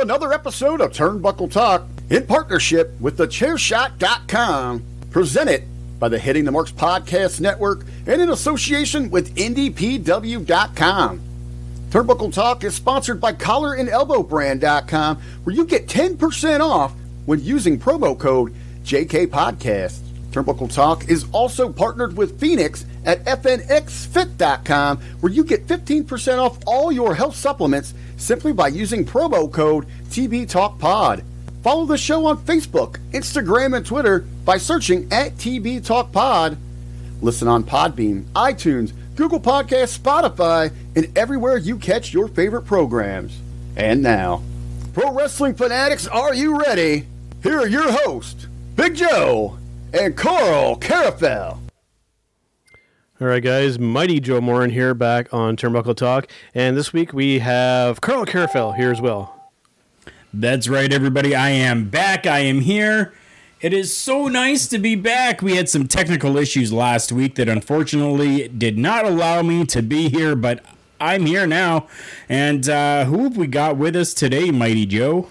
Another episode of Turnbuckle Talk in partnership with thechairshot.com, presented by the Hitting the Marks Podcast Network and in association with IndyPW.com. Turnbuckle Talk is sponsored by collarandelbowbrand.com, where you get 10% off when using promo code JKPodcast. Turnbuckle Talk is also partnered with Fenix at FNXFit.com, where you get 15% off all your health supplements simply by using promo code TBTalkPod. Follow the show on Facebook, Instagram, and Twitter by searching at TB Talk Pod. Listen on Podbean, iTunes, Google Podcasts, Spotify, and everywhere you catch your favorite programs. And now, pro wrestling fanatics, are you ready? Here are your hosts, Big Joe and Karl Karufel. All right, guys. Mighty Joe Morin here back on Turnbuckle Talk. And this week we have Karl Karufel here as well. That's right, everybody. I am back. I am here. It is so nice to be back. We had some technical issues last week that unfortunately did not allow me to be here, but I'm here now. And uh, who have we got with us today, Mighty Joe?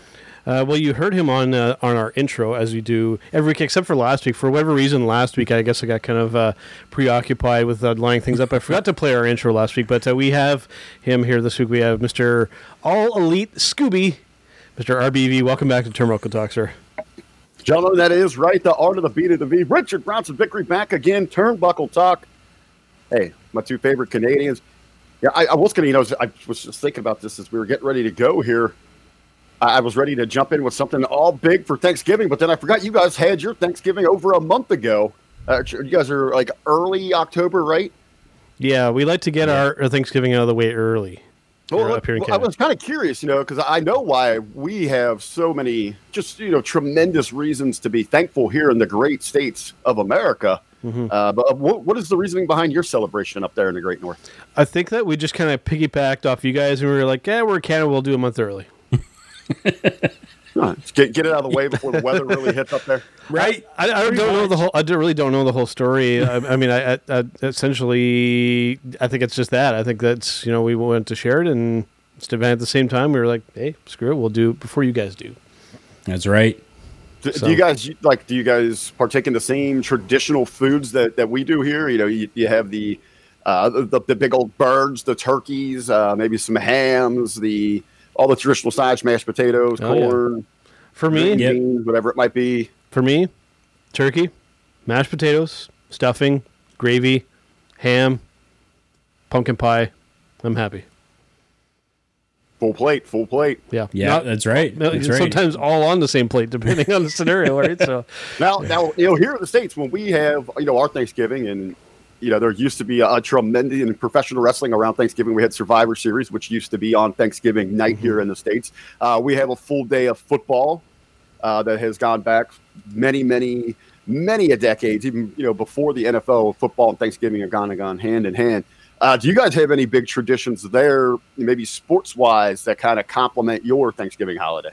Uh, well, you heard him on uh, on our intro as we do every week, except for last week. For whatever reason, last week I guess I got kind of uh, preoccupied with uh, lining things up. I forgot to play our intro last week, but uh, we have him here this week. We have Mr. All Elite Scooby, Mr. RBV. Welcome back to Turnbuckle Talk, sir. Gentlemen, that is right. The art of the beat of the V. Richard Bronson Vickrey back again. Turnbuckle talk. Hey, my two favorite Canadians. Yeah, I, I was going to, you know, I was just thinking about this as we were getting ready to go here. I, I was ready to jump in with something all big for Thanksgiving, but then I forgot you guys had your Thanksgiving over a month ago. Uh, you guys are like early October, right? Yeah, we like to get our, our Thanksgiving out of the way early. Well, up here in well, I was kind of curious, you know, because I know why we have so many just, you know, tremendous reasons to be thankful here in the great states of America. Mhm. Uh, but what, what is the reasoning behind your celebration up there in the Great North? I think that we just kind of piggybacked off you guys, and we were like, "Yeah, we're in Canada. We'll do a month early." Huh, get, get it out of the way before the weather really hits up there. Right? I, I don't know the whole. I don't- really don't know the whole story. I, I mean, I, I, I essentially, I think it's just that. I think that's you know we went to Sheridan, Stefan at the same time. We were like, hey, screw it, we'll do it before you guys do. That's right. Do, So- do you guys like? Do you guys partake in the same traditional foods that, that we do here? You know, you, you have the, uh, the the big old birds, the turkeys, uh, maybe some hams, the all the traditional sides, mashed potatoes, Oh, yeah. corn, For me, green beans, whatever it might be. for me, turkey, mashed potatoes, stuffing, gravy, ham, pumpkin pie. I'm happy. Full plate, full plate. Yeah, Yeah, Not- that's right. no, That's right. sometimes all on the same plate, depending on the scenario, right? So, Now, now, you know, here in the states, when we have, you know, our Thanksgiving, and you know, there used to be a, a tremendous in professional wrestling around Thanksgiving. We had Survivor Series, which used to be on Thanksgiving night here in the states. Uh, we have a full day of football uh, that has gone back many, many, many a decades. Even you know, before the NFL, football and Thanksgiving have gone and gone hand in hand. Uh, do you guys have any big traditions there, maybe sports wise, that kind of complement your Thanksgiving holiday?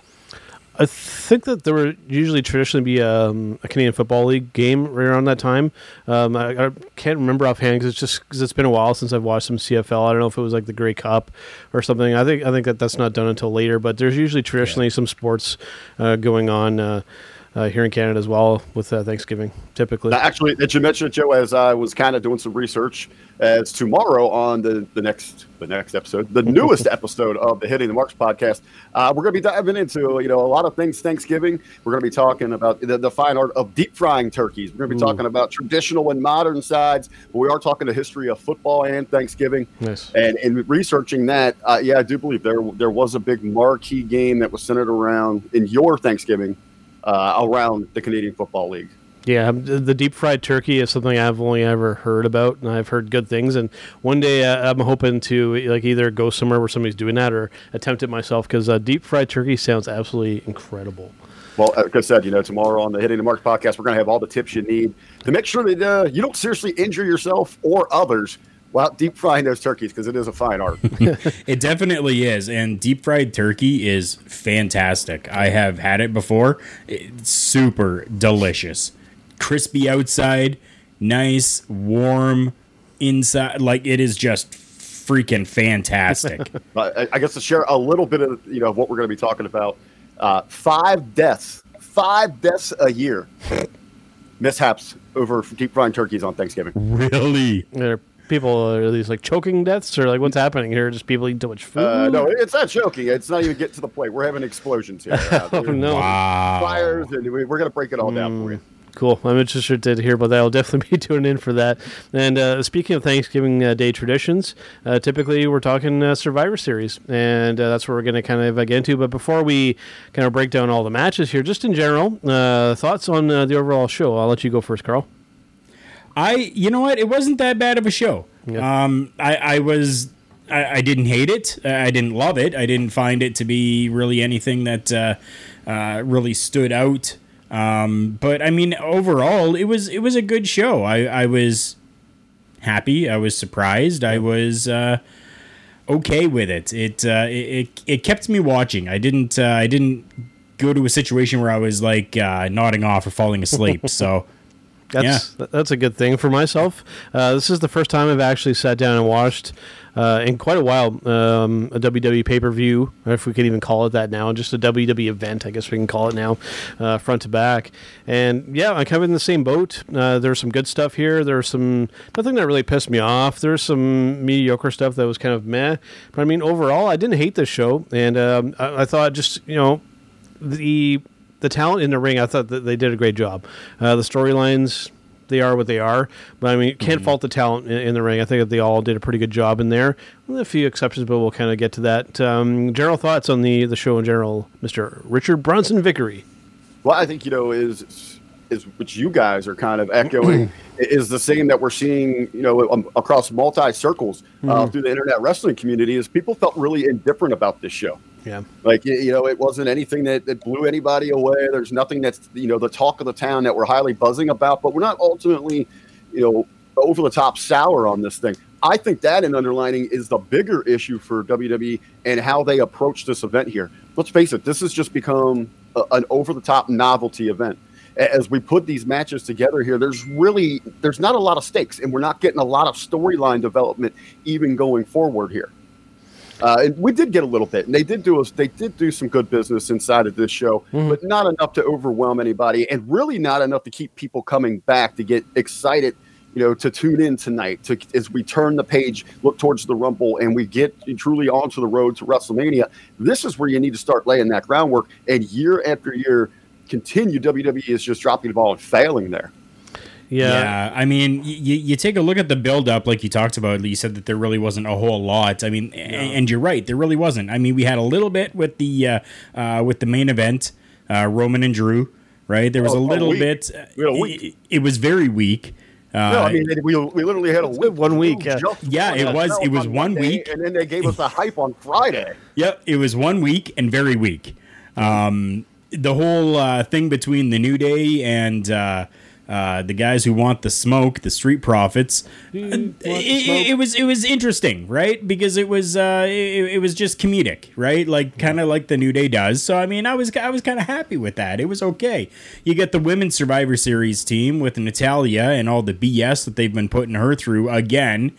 I think that there would usually traditionally be um, a Canadian Football League game right around that time. Um, I, I, can't remember offhand because it's just because it's been a while since I've watched some CFL. I don't know if it was like the Grey Cup or something. I think I think that that's not done until later. But there's usually traditionally yeah. some sports uh, going on. Uh, uh, here in Canada as well with uh, Thanksgiving, typically. Actually, that you mentioned, Joe, as I was kind of doing some research, as tomorrow on the, the next the next episode, the newest episode of the Hitting the Marks podcast, uh, we're going to be diving into you know a lot of things Thanksgiving. We're going to be talking about the, the fine art of deep frying turkeys. We're going to be Ooh. talking about traditional and modern sides, but we are talking the history of football and Thanksgiving. Nice. And in researching that, uh, yeah, I do believe there there was a big marquee game that was centered around in your Thanksgiving uh, around the Canadian Football League. Yeah, the deep fried turkey is something I've only ever heard about, and I've heard good things. And one day uh, I'm hoping to like either go somewhere where somebody's doing that or attempt it myself because uh, deep fried turkey sounds absolutely incredible. Well, like I said, you know, tomorrow on the Hitting the Mark podcast, we're going to have all the tips you need to make sure that uh, you don't seriously injure yourself or others while deep frying those turkeys because it is a fine art. it definitely is, and deep fried turkey is fantastic. I have had it before; it's super delicious, crispy outside, nice warm inside. Like it is just freaking fantastic. I guess to share a little bit of you know what we're going to be talking about. Uh, five deaths, five deaths a year, mishaps over deep frying turkeys on Thanksgiving. Really? They're people are these like choking deaths or like what's happening here? Just people eating too much food? Uh, no, it's not choking. It's not even getting to the point. We're having explosions here. Uh, oh no! Wow. Fires, and we, are going to break it all mm. down for you. Cool. I'm interested to hear about that. I'll definitely be tuning in for that. And uh, speaking of Thanksgiving uh, Day traditions, uh, typically we're talking uh, Survivor Series, and uh, that's where we're going to kind of get into. But before we kind of break down all the matches here, just in general, uh, thoughts on the overall show. I'll let you go first, Karl. I, you know what? It wasn't that bad of a show. Yeah. Um, I, I was, I, I, didn't hate it. I didn't love it. I didn't find it to be really anything that uh, uh, really stood out. Um, but I mean, overall, it was it was a good show. I, I was happy. I was surprised. I was uh, okay with it. It, uh, it it kept me watching. I didn't uh, I didn't go to a situation where I was like uh, nodding off or falling asleep. So that's yeah. that's a good thing for myself. Uh, this is the first time I've actually sat down and watched uh, in quite a while um, a WWE pay per view, if we could even call it that now, just a WWE event, I guess we can call it now, uh, front to back. And yeah, I'm kind of in the same boat. Uh, there's some good stuff here. There's some nothing that really pissed me off. There's some mediocre stuff that was kind of meh. But I mean, overall, I didn't hate this show, and um, I, I thought just you know the the talent in the ring, I thought that they did a great job. Uh, the storylines, they are what they are. But I mean, you can't mm-hmm. fault the talent in, in, the ring. I think that they all did a pretty good job in there. With a few exceptions, but we'll kind of get to that. Um, general thoughts on the the show in general, Mister Richard Bronson Vickrey. Well, I think you know is is which you guys are kind of echoing is the same that we're seeing you know um, across multi circles uh, mm-hmm. through the internet wrestling community. Is people felt really indifferent about this show. Yeah. Like, you know, it wasn't anything that, that blew anybody away. There's nothing that's, you know, the talk of the town that we're highly buzzing about, but we're not ultimately, you know, over the top sour on this thing. I think that in underlining is the bigger issue for WWE and how they approach this event here. Let's face it, this has just become a, an over the top novelty event. As we put these matches together here, there's really there's not a lot of stakes, and we're not getting a lot of storyline development even going forward here. Uh, and we did get a little bit, and they did do us. They did do some good business inside of this show, mm-hmm. but not enough to overwhelm anybody, and really not enough to keep people coming back to get excited. You know, to tune in tonight to as we turn the page, look towards the Rumble, and we get truly onto the road to WrestleMania. This is where you need to start laying that groundwork. And year after year, continue WWE is just dropping the ball and failing there. Yeah. yeah. I mean, you, you take a look at the buildup, like you talked about. You said that there really wasn't a whole lot. I mean, no. and you're right, there really wasn't. I mean, we had a little bit with the uh, uh, with the main event, uh, Roman and Drew. Right, there was oh, a little bit. It, it, was very weak. Uh, no, I mean we, we literally had a week, one week. Yeah, yeah it was it was one Monday, week, and then they gave us the hype on Friday. Yep, it was one week and very weak. Um, the whole uh, thing between the New Day and uh, the guys who want the smoke, the street profits. Uh, it, it, it was it was interesting, right? Because it was uh, it, it was just comedic, right? Like kind of like the New Day does. So I mean, I was I was kind of happy with that. It was okay. You get the women's Survivor Series team with Natalya and all the BS that they've been putting her through again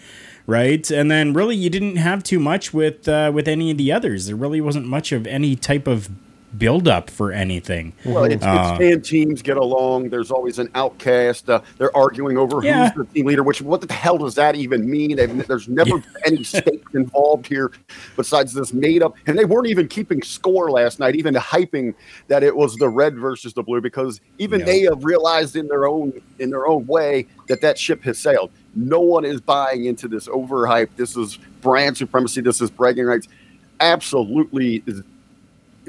right? And then really you didn't have too much with uh, with any of the others. There really wasn't much of any type of build up for anything. Well, it's, Uh, it's fan teams get along. There's always an outcast. Uh, they're arguing over Yeah. who's the team leader. Which what the hell does that even mean? They've, there's never any stakes involved here besides this made up. And they weren't even keeping score last night, even hyping that it was the red versus the blue, because even No. they have realized in their own in their own way that that ship has sailed. No one is buying into this overhype. This is brand supremacy. This is bragging rights. Absolutely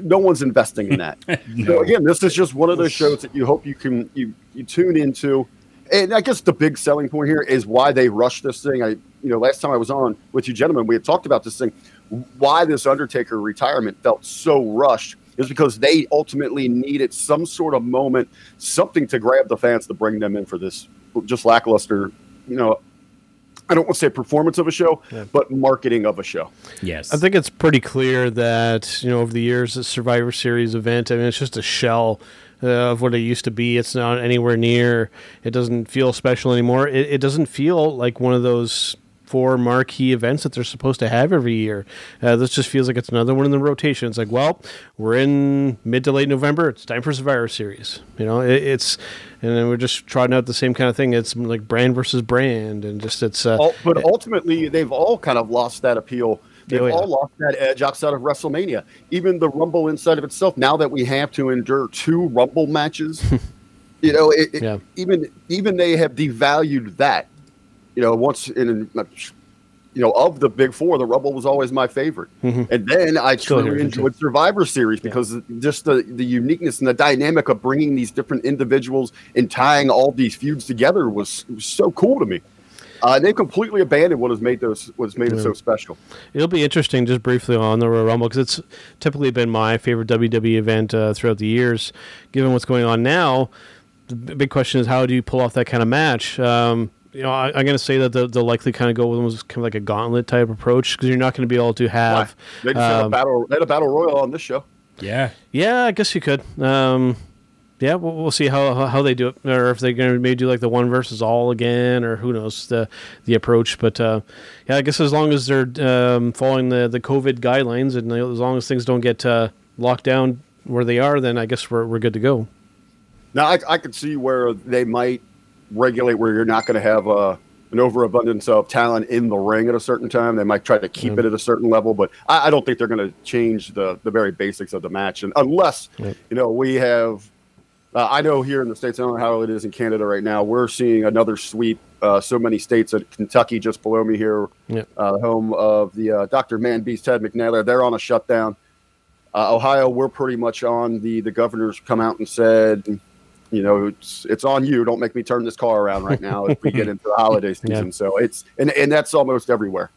no one's investing in that. So again, this is just one of those shows that you hope you can you you tune into. And I guess the big selling point here is why they rushed this thing. I you know last time I was on with you gentlemen, we had talked about this thing. Why this Undertaker retirement felt so rushed is because they ultimately needed some sort of moment, something to grab the fans to bring them in for this just lackluster, you know. I don't want to say performance of a show, but marketing of a show. yes, I think it's pretty clear that you know over the years the Survivor Series event. I mean, it's just a shell uh, of what it used to be. It's not anywhere near. It doesn't feel special anymore. It, it doesn't feel like one of those four marquee events that they're supposed to have every year. Uh, this just feels like it's another one in the rotation. It's like, well, we're in mid to late November. It's time for Survivor Series. You know, it, it's and then we're just trotting out the same kind of thing. It's like brand versus brand, and just it's. Uh, Ul- but ultimately, they've all kind of lost that appeal. They've Oh, yeah. all lost that edge outside of WrestleMania. Even the Rumble inside of itself. Now that we have to endure two Rumble matches, you know, it, it- even even they have devalued that. You know, once in, you know, of the big four, the Rumble was always my favorite. And then I Mm-hmm. Still enjoyed Survivor Series because just the, the uniqueness and the dynamic of bringing these different individuals and tying all these feuds together was, was so cool to me. Uh, they completely abandoned what has made those what has made it so special. It'll be interesting, just briefly on the Royal Rumble, because it's typically been my favorite WWE event uh, throughout the years. Given what's going on now, the big question is how do you pull off that kind of match? Um, you know, I, I'm going to say that they'll, they'll likely kind of go with almost kind of like a gauntlet type approach because you're not going to be able to have. They just had a um, battle. They had a battle royal on this show. yeah. Yeah, I guess you could. Um, yeah, we'll, we'll see how, how how they do it, or if they're going to maybe do like the one versus all again, or who knows the the approach. But uh, yeah, I guess as long as they're um, following the the COVID guidelines, and as long as things don't get uh, locked down where they are, then I guess we're we're good to go. Now I, I could see where they might regulate where you're not going to have uh, an overabundance of talent in the ring at a certain time. They might try to keep it at a certain level, but I, I don't think they're going to change the the very basics of the match, and unless you know we have. Uh, I know here in the states, I don't know how it is in Canada right now. We're seeing another sweep. Uh, so many states that Kentucky, just below me here, Yep. uh, the home of the uh, Dr. Man Beast Ted McNair, they're on a shutdown. Uh, Ohio, we're pretty much on the the governor's come out and said, you know, it's it's on you. Don't make me turn this car around right now if we get into the holiday season. Yeah. So it's and and that's almost everywhere.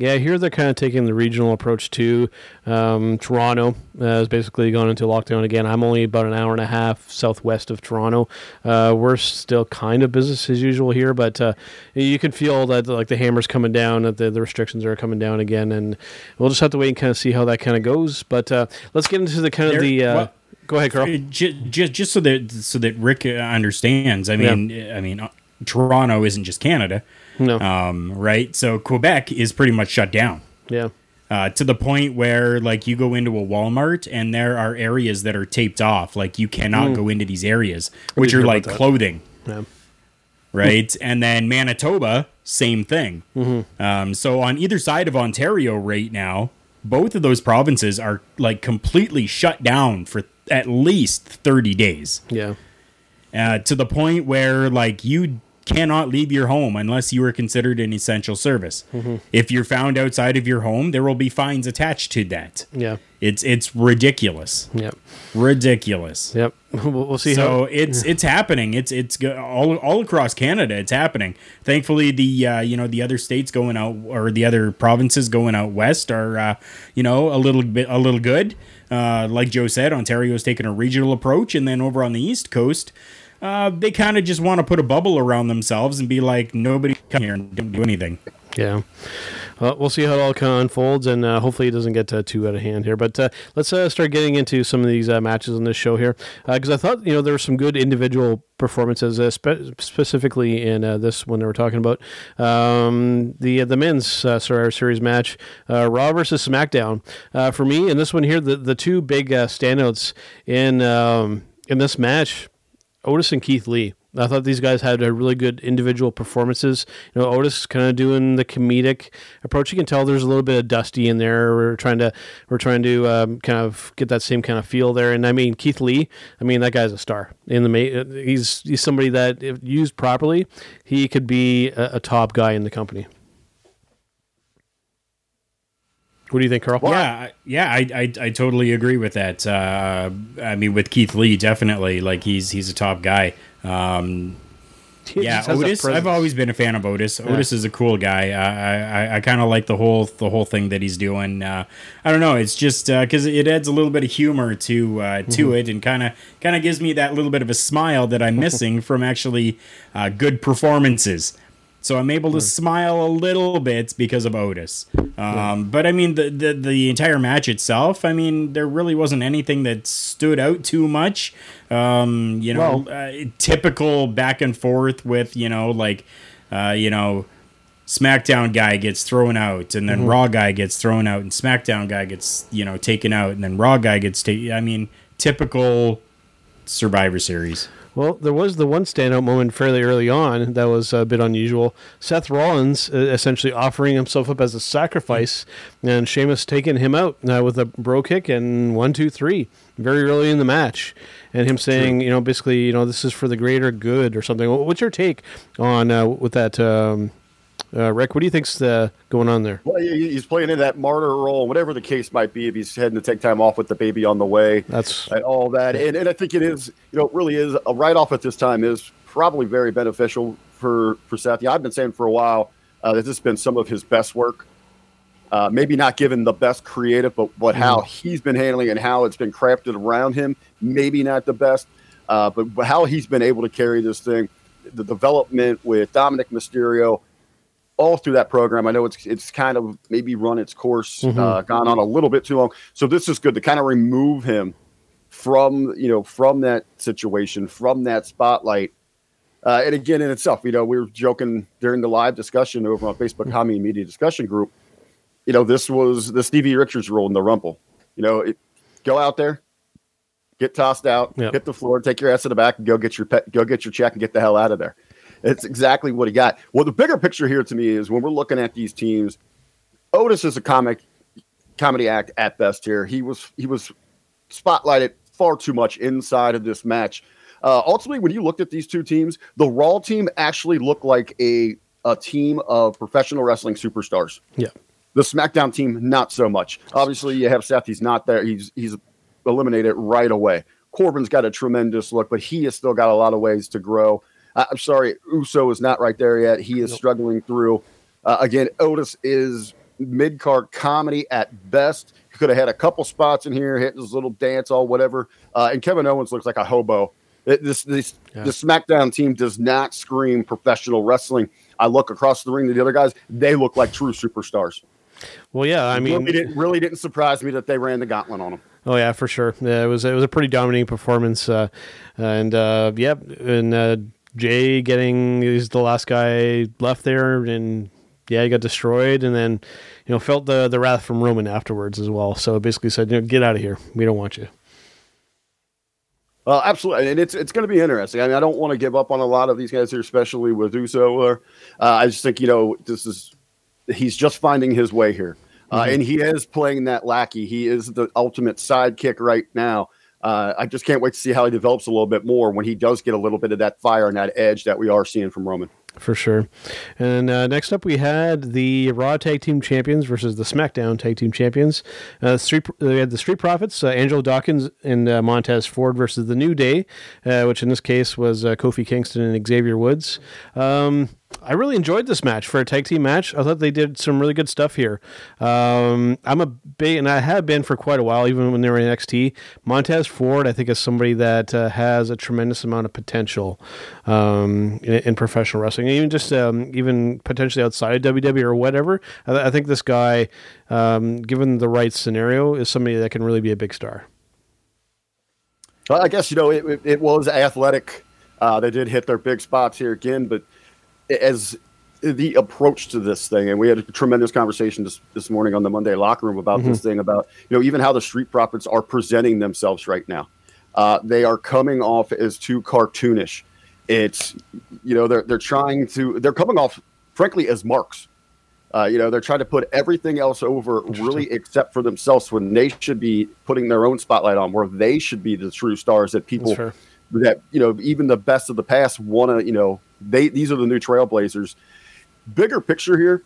Yeah, here they're kind of taking the regional approach too. Um, Toronto uh, is basically going into lockdown again. I'm only about an hour and a half southwest of Toronto. Uh, we're still kind of business as usual here, but uh, you can feel that like the hammer's coming down, that the, the restrictions are coming down again, and we'll just have to wait and kind of see how that kind of goes. But uh, let's get into the kind of There- the. Uh, well- go ahead, Karl. Just, just, just so that so that Rick understands. I mean, I mean, uh, Toronto isn't just Canada, No, um, right? So Quebec is pretty much shut down. yeah, uh, to the point where like you go into a Walmart and there are areas that are taped off, like you cannot go into these areas, which are like clothing, yeah. right? and then Manitoba, same thing. Um, so on either side of Ontario right now, both of those provinces are like completely shut down for at least thirty days yeah. uh, to the point where like you cannot leave your home unless you are considered an essential service. If you're found outside of your home, there will be fines attached to that. Yeah. It's it's ridiculous, Yep. ridiculous. Yep. We'll, we'll see So how. it's it's happening. It's it's all all across Canada. It's happening. Thankfully, the uh, you know the other states going out or the other provinces going out west are uh, you know a little bit a little good. Uh, like Joe said, Ontario's taking a regional approach, and then over on the east coast, uh, they kind of just want to put a bubble around themselves and be like, nobody come here and don't do anything. Yeah. Well, we'll see how it all kind of unfolds, and uh, hopefully it doesn't get uh, too out of hand here. But uh, let's uh, start getting into some of these uh, matches on this show here, because I thought you know there were some good individual performances, uh, spe- specifically in this one that we're talking about um, the the men's uh, Survivor Series match, Raw versus SmackDown. for me, in this one here, the the two big standouts in um, in this match, Otis and Keith Lee. I thought these guys had really good individual performances. You know, Otis kind of doing the comedic approach. You can tell there's a little bit of Dusty in there. We're trying to we're trying to um, kind of get that same kind of feel there. And I mean, Keith Lee. I mean, that guy's a star in the. He's he's somebody that if used properly, he could be a, a top guy in the company. What do you think, Karl? Yeah, yeah, I, I, I totally agree with that. Uh, I mean, with Keith Lee, definitely, like he's he's a top guy. Um, yeah, Otis. I've always been a fan of Otis. Yeah. Otis is a cool guy. I I, I kind of like the whole the whole thing that he's doing. Uh, I don't know. It's just because uh, it adds a little bit of humor to uh, to mm-hmm. it, and kind of kind of gives me that little bit of a smile that I'm missing from actually uh, good performances. So I'm able to smile a little bit because of Otis. Um, but I mean, the, the, the entire match itself, I mean, there really wasn't anything that stood out too much. Um, you know, well, uh, typical back and forth with you know, like, uh, you know. SmackDown guy gets thrown out, and then mm-hmm. Raw guy gets thrown out, and SmackDown guy gets you know taken out, and then Raw guy gets taken. I mean, typical Survivor Series. Well, there was the one standout moment fairly early on that was a bit unusual. Seth Rollins uh, essentially offering himself up as a sacrifice, and Sheamus taking him out uh, with a bro kick and one, two, three, very early in the match, and him saying, True. you know, basically, you know, this is for the greater good or something. What's your take on uh, with that? Um, uh, Rick, what do you think's uh, going on there? Well, he's playing in that martyr role, whatever the case might be. If he's heading to take time off with the baby on the way, that's and all that. And, and I think it is, you know, it really is a write off at this time is probably very beneficial for for Seth. Yeah, I've been saying for a while uh, that this has been some of his best work. Uh, maybe not given the best creative, but but mm. how he's been handling and how it's been crafted around him. Maybe not the best, uh, but, but how he's been able to carry this thing. The development with Dominik Mysterio all through that program. I know it's it's kind of maybe run its course, mm-hmm. uh, gone on a little bit too long. So this is good to kind of remove him from you know from that situation, from that spotlight. Uh, and again, in itself, you know, we were joking during the live discussion over on Facebook mm-hmm. Comedy Media Discussion Group. You know, this was the Stevie Richards role in the Rumble. You know, it, go out there, get tossed out, yep. hit the floor, take your ass to the back, and go get your pet, go get your check, and get the hell out of there. It's exactly what he got. Well, the bigger picture here to me is when we're looking at these teams, Otis is a comic comedy act at best here. He was he was spotlighted far too much inside of this match. Uh, ultimately, when you looked at these two teams, the Raw team actually looked like a a team of professional wrestling superstars. Yeah. The SmackDown team, not so much. Obviously, you have Seth. He's not there. He's he's eliminated right away. Corbin's got a tremendous look, but he has still got a lot of ways to grow. I'm sorry, Uso is not right there yet. He is struggling through. Uh, again, Otis is mid card comedy at best. He could have had a couple spots in here, hitting his little dance, all whatever. Uh, and Kevin Owens looks like a hobo. It, this this yeah. the SmackDown team does not scream professional wrestling. I look across the ring to the other guys; they look like true superstars. Well, yeah, I mean, really didn't, really didn't surprise me that they ran the gauntlet on them. Oh yeah, for sure. Yeah, it was it was a pretty dominating performance, uh, and uh, yeah, and uh, Jey getting he's the last guy left there, and yeah, he got destroyed, and then you know felt the the wrath from Roman afterwards as well. So basically said, you know, get out of here. We don't want you. Well, absolutely, and it's it's going to be interesting. I mean, I don't want to give up on a lot of these guys here, especially with Uso. Or uh, I just think you know this is he's just finding his way here, uh, mm-hmm. and he is playing that lackey. He is the ultimate sidekick right now uh, I just can't wait to see how he develops a little bit more when he does get a little bit of that fire and that edge that we are seeing from Roman. For sure. And uh, next up, we had the Raw Tag Team Champions versus the SmackDown Tag Team Champions. Uh, Street, we had the Street Profits, uh, Angelo Dawkins and uh, Montez Ford versus the New Day, uh, which in this case was uh, Kofi Kingston and Xavier Woods. Um, I really enjoyed this match for a tag team match. I thought they did some really good stuff here. Um, I'm a big, and I have been for quite a while, even when they were in NXT. Montez Ford, I think, is somebody that uh, has a tremendous amount of potential um, in, in, professional wrestling, even just um, even potentially outside of WWE or whatever. I, I think this guy, um, given the right scenario, is somebody that can really be a big star. Well, I guess you know it, it, it was athletic. Uh, they did hit their big spots here again, but as the approach to this thing, and we had a tremendous conversation this, this morning on the Monday locker room about mm-hmm. this thing about you know even how the Street Profits are presenting themselves right now. Uh, they are coming off as too cartoonish. It's you know they're they're trying to they're coming off frankly as marks. Uh, you know they're trying to put everything else over really except for themselves when they should be putting their own spotlight on where they should be the true stars that people that you know even the best of the past want to you know they these are the new trailblazers. Bigger picture here,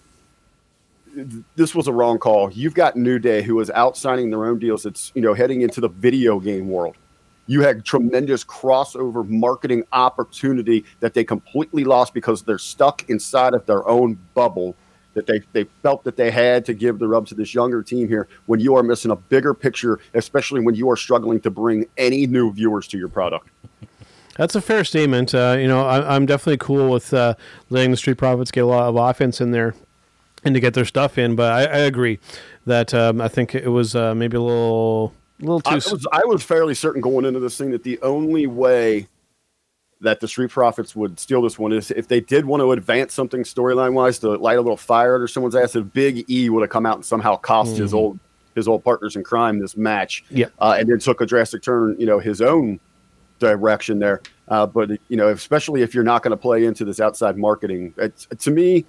this was a wrong call. You've got New Day who is out signing their own deals. It's you know heading into the video game world. You had tremendous crossover marketing opportunity that they completely lost because they're stuck inside of their own bubble that they, they felt that they had to give the rub to this younger team here when you are missing a bigger picture, especially when you are struggling to bring any new viewers to your product. That's a fair statement. Uh, you know, I, am definitely cool with uh, letting the Street Profits get a lot of offense in there and to get their stuff in. But I, I agree that um, I think it was uh, maybe a little, a little too. I was, I was fairly certain going into this thing that the only way that the Street Profits would steal this one is if they did want to advance something storyline wise to light a little fire under someone's ass. If Big E would have come out and somehow cost mm-hmm. his old his old partners in crime this match, yeah, uh, and then took a drastic turn, you know, his own direction there. Uh, but you know, especially if you're not going to play into this outside marketing, it's, to me,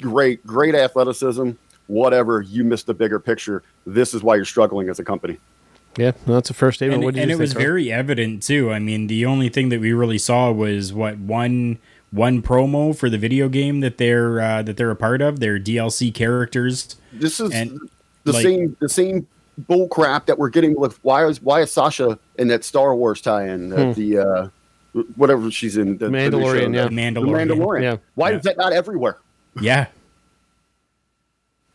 great, great athleticism. Whatever you missed the bigger picture. This is why you're struggling as a company. Yeah, that's a first statement. And, and it was very evident too. I mean, the only thing that we really saw was what one one promo for the video game that they're uh, that they're a part of. Their DLC characters. This is and, the like, same the same bull crap that we're getting with why is why is Sasha in that Star Wars tie-in hmm. the uh, whatever she's in the Mandalorian, yeah, the Mandalorian, the Mandalorian. Yeah. Why yeah. is that not everywhere? Yeah.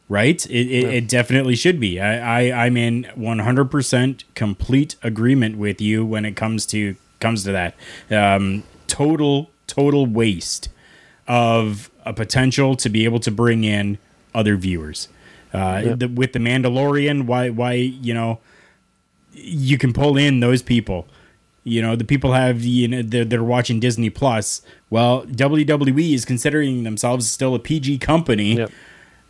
Right. It, it, yeah. it definitely should be. I, I I'm in 100 percent complete agreement with you when it comes to comes to that. Um, total total waste of a potential to be able to bring in other viewers. Uh, yep. the, with the Mandalorian, why why you know you can pull in those people. You know, the people have you know they're, they're watching Disney Plus. Well, WWE is considering themselves still a PG company. Yep.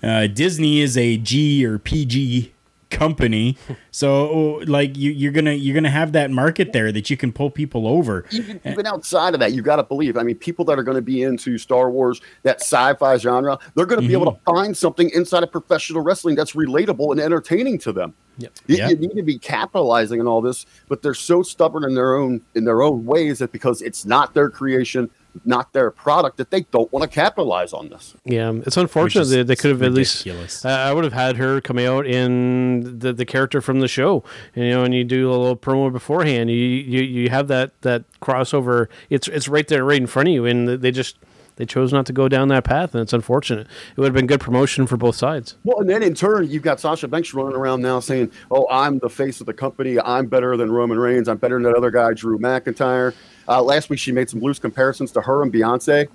Uh, Disney is a G or PG company. So like you, you're gonna you're gonna have that market there that you can pull people over. Even, even outside of that, you got to believe. I mean, people that are going to be into Star Wars, that sci-fi genre, they're going to be mm-hmm. able to find something inside of professional wrestling that's relatable and entertaining to them. Yep. You, yep. you, need to be capitalizing on all this, but they're so stubborn in their own in their own ways that because it's not their creation, not their product that they don't want to capitalize on this. Yeah, it's unfortunate that they could have ridiculous. at least. Uh, I would have had her come out in the, the character from the show, and, you know, and you do a little promo beforehand. You you, you have that that crossover. It's it's right there, right in front of you, and they just they chose not to go down that path, and it's unfortunate. It would have been good promotion for both sides. Well, and then in turn, you've got Sasha Banks running around now saying, "Oh, I'm the face of the company. I'm better than Roman Reigns. I'm better than that other guy, Drew McIntyre." Uh, last week, she made some loose comparisons to her and Beyonce.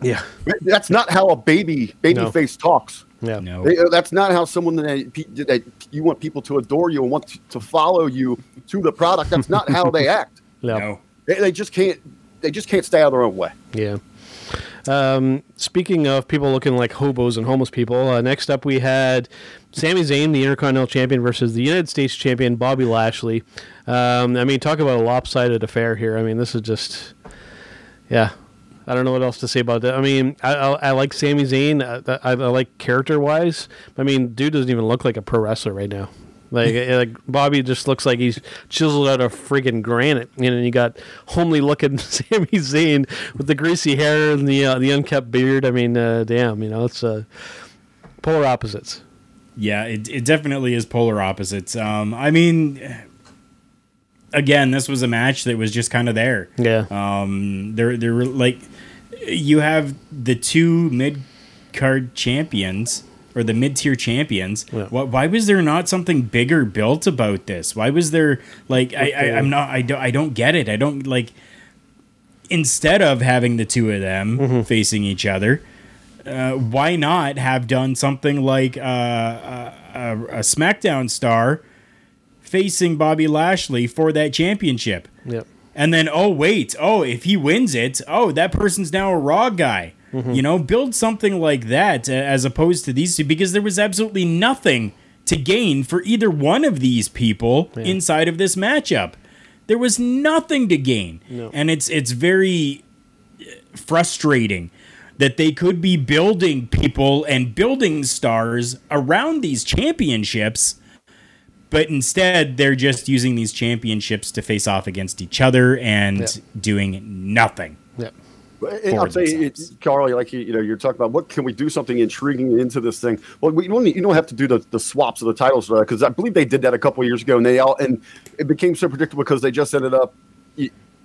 Yeah, that's not how a baby baby no. face talks. Yeah, no, that's not how someone that, that you want people to adore you and want to follow you to the product. That's not how they act. No, they, they just can't. They just can't stay out of their own way. Yeah. Um, speaking of people looking like hobos and homeless people, uh, next up we had Sami Zayn, the Intercontinental Champion, versus the United States Champion Bobby Lashley. Um, I mean, talk about a lopsided affair here. I mean, this is just, yeah. I don't know what else to say about that. I mean, I, I, I like Sami Zayn. I, I, I like character wise. I mean, dude doesn't even look like a pro wrestler right now. Like, like Bobby just looks like he's chiseled out of friggin' granite. You know, and you got homely looking Sami Zayn with the greasy hair and the uh, the unkept beard. I mean, uh, damn, you know, it's uh, polar opposites. Yeah, it, it definitely is polar opposites. Um, I mean, again, this was a match that was just kind of there. Yeah. Um, they're they're like you have the two mid card champions or the mid tier champions. Yeah. Why, why was there not something bigger built about this? Why was there like I, I I'm not I don't I don't get it. I don't like instead of having the two of them Mm-hmm. facing each other. Uh, why not have done something like uh, a, a, a SmackDown star facing Bobby Lashley for that championship? Yep. And then, oh, wait. Oh, if he wins it, oh, that person's now a Raw guy. You know, build something like that uh, as opposed to these two because there was absolutely nothing to gain for either one of these people inside of this matchup. There was nothing to gain. And it's it's very uh, frustrating that they could be building people and building stars around these championships but instead they're just using these championships to face off against each other and Yeah. doing nothing. Yep. I'll for tell you, themselves. it, Carly, like you, you know, you're talking about what can we do something intriguing into this thing. Well, we, you don't you don't have to do the, the swaps of the titles because I believe they did that a couple of years ago, and they all and it became so predictable because they just ended up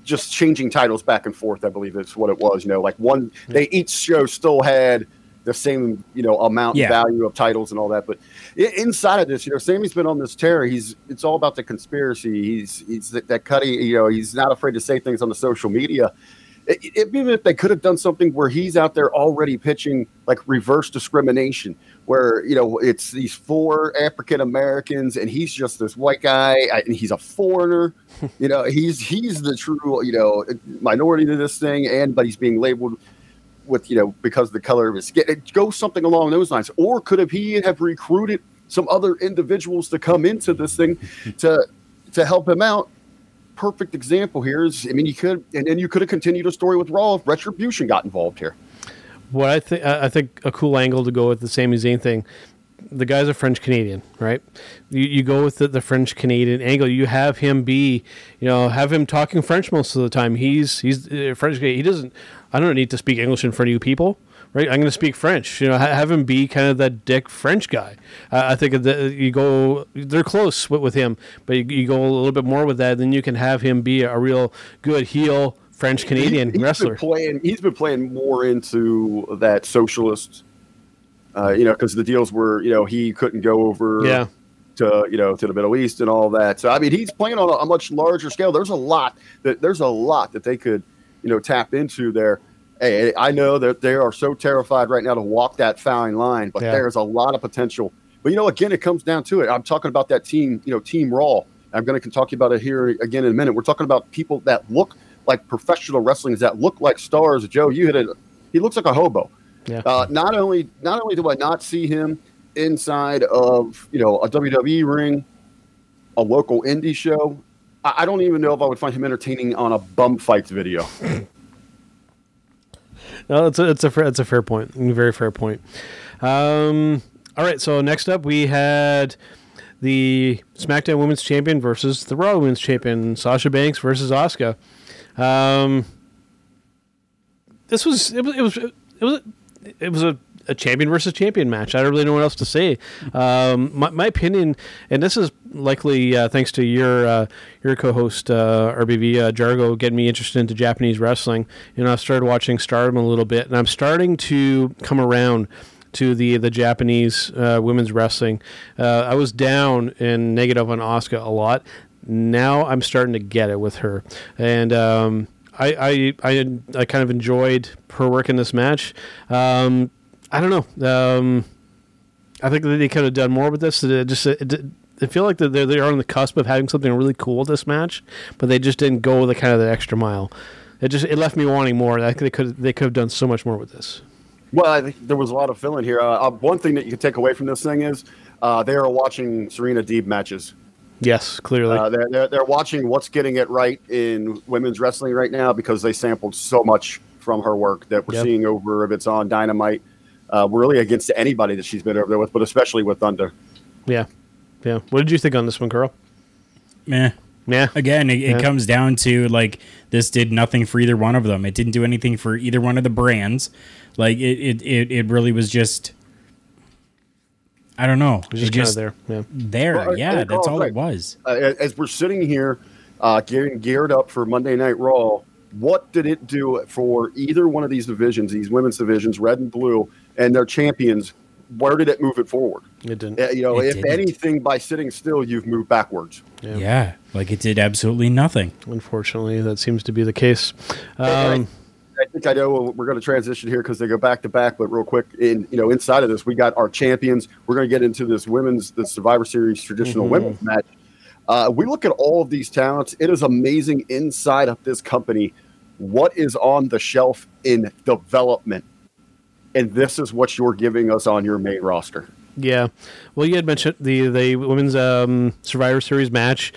just changing titles back and forth. I believe that's what it was. You know, like one they each show still had the same you know amount Yeah. and value of titles and all that, but inside of this, you know, Sami's been on this tear. He's it's all about the conspiracy. He's he's that, that cutty. You know, he's not afraid to say things on the social media even if they could have done something where he's out there already pitching like reverse discrimination, where you know it's these four African Americans and he's just this white guy and he's a foreigner, you know, he's he's the true you know minority to this thing, and but he's being labeled with you know because of the color of his skin. It goes something along those lines, or could have he have recruited some other individuals to come into this thing to to help him out? Perfect example here is I mean you could and then you could have continued a story with Raw if Retribution got involved here. What I think I think a cool angle to go with the Sami Zayn thing. The guy's a French Canadian, right? You, you go with the, the French Canadian angle. You have him be, you know, have him talking French most of the time. He's he's uh, French. He doesn't. I don't need to speak English in front of you people, right? I'm going to speak French. You know, ha- have him be kind of that dick French guy. Uh, I think that you go. They're close with, with him, but you, you go a little bit more with that. Then you can have him be a real good heel French Canadian He's wrestler. Been playing, he's been playing more into that socialist, uh, you know, because the deals were, you know, he couldn't go over Yeah. to, you know, to the Middle East and all that. So I mean, he's playing on a, a much larger scale. There's a lot that there's a lot that they could, you know, tap into there. Hey, I know that they are so terrified right now to walk that fine line, but Yeah. there's a lot of potential. But you know, again, it comes down to it. I'm talking about that team, you know, Team Raw. I'm going to talk about it here again in a minute. We're talking about people that look like professional wrestlings that look like stars. Joe, you hit it. He looks like a hobo. Yeah. Uh, not only not only do I not see him inside of you know a WWE ring, a local indie show, I, I don't even know if I would find him entertaining on a bum fights video. No, it's a it's a fair, it's a fair point. Very fair point. Um, all right, so next up we had the SmackDown Women's Champion versus the Raw Women's Champion, Sasha Banks versus Asuka. Um, this was it was it was it was it was a, a champion versus champion match. I don't really know what else to say. Um, my, my opinion, and this is likely uh, thanks to your uh, your co-host uh, RBV uh, Jargo getting me interested into Japanese wrestling. You know, I started watching Stardom a little bit, and I'm starting to come around to the the Japanese uh, women's wrestling. Uh, I was down and negative on Asuka a lot. Now I'm starting to get it with her, and um, I, I I I kind of enjoyed her work in this match. Um, I don't know. Um, I think they could have done more with this. It just it, I feel like they're they're on the cusp of having something really cool this match, but they just didn't go the kind of the extra mile. It just it left me wanting more. I think they could they could have done so much more with this. Well, I think there was a lot of filling here. Uh, uh, one thing that you can take away from this thing is uh, they are watching Serena Deeb matches. Yes, clearly. Uh, they're, they're, they're watching what's getting it right in women's wrestling right now because they sampled so much from her work that we're Yep. seeing over if it's on Dynamite, uh, really against anybody that she's been over there with, but especially with Thunder. yeah, yeah. What did you think on this one, Karl? Meh. Yeah, Again, it, it Yeah. comes down to like this did nothing for either one of them. It didn't do anything for either one of the brands. Like it, it, it, it really was just. I don't know. it was just, It kind there. Yeah, There, Well, yeah, that's Karl, all right. it was. Uh, as we're sitting here uh, getting geared up for Monday Night Raw, what did it do for either one of these divisions, these women's divisions, red and blue, and their champions? Where did it move it forward? It didn't. Uh, you know, It if didn't. anything, by sitting still, you've moved backwards. Yeah. like it did absolutely nothing. Unfortunately, that seems to be the case. Um, I think I know we're going to transition here because they go back to back. But real quick, in you know, inside of this, we got our champions. We're going to get into this women's, the Survivor Series traditional women's match. Uh, we look at all of these talents. It is amazing inside of this company what is on the shelf in development, and this is what you're giving us on your main roster. Yeah. Well, you had mentioned the the women's um, Survivor Series match.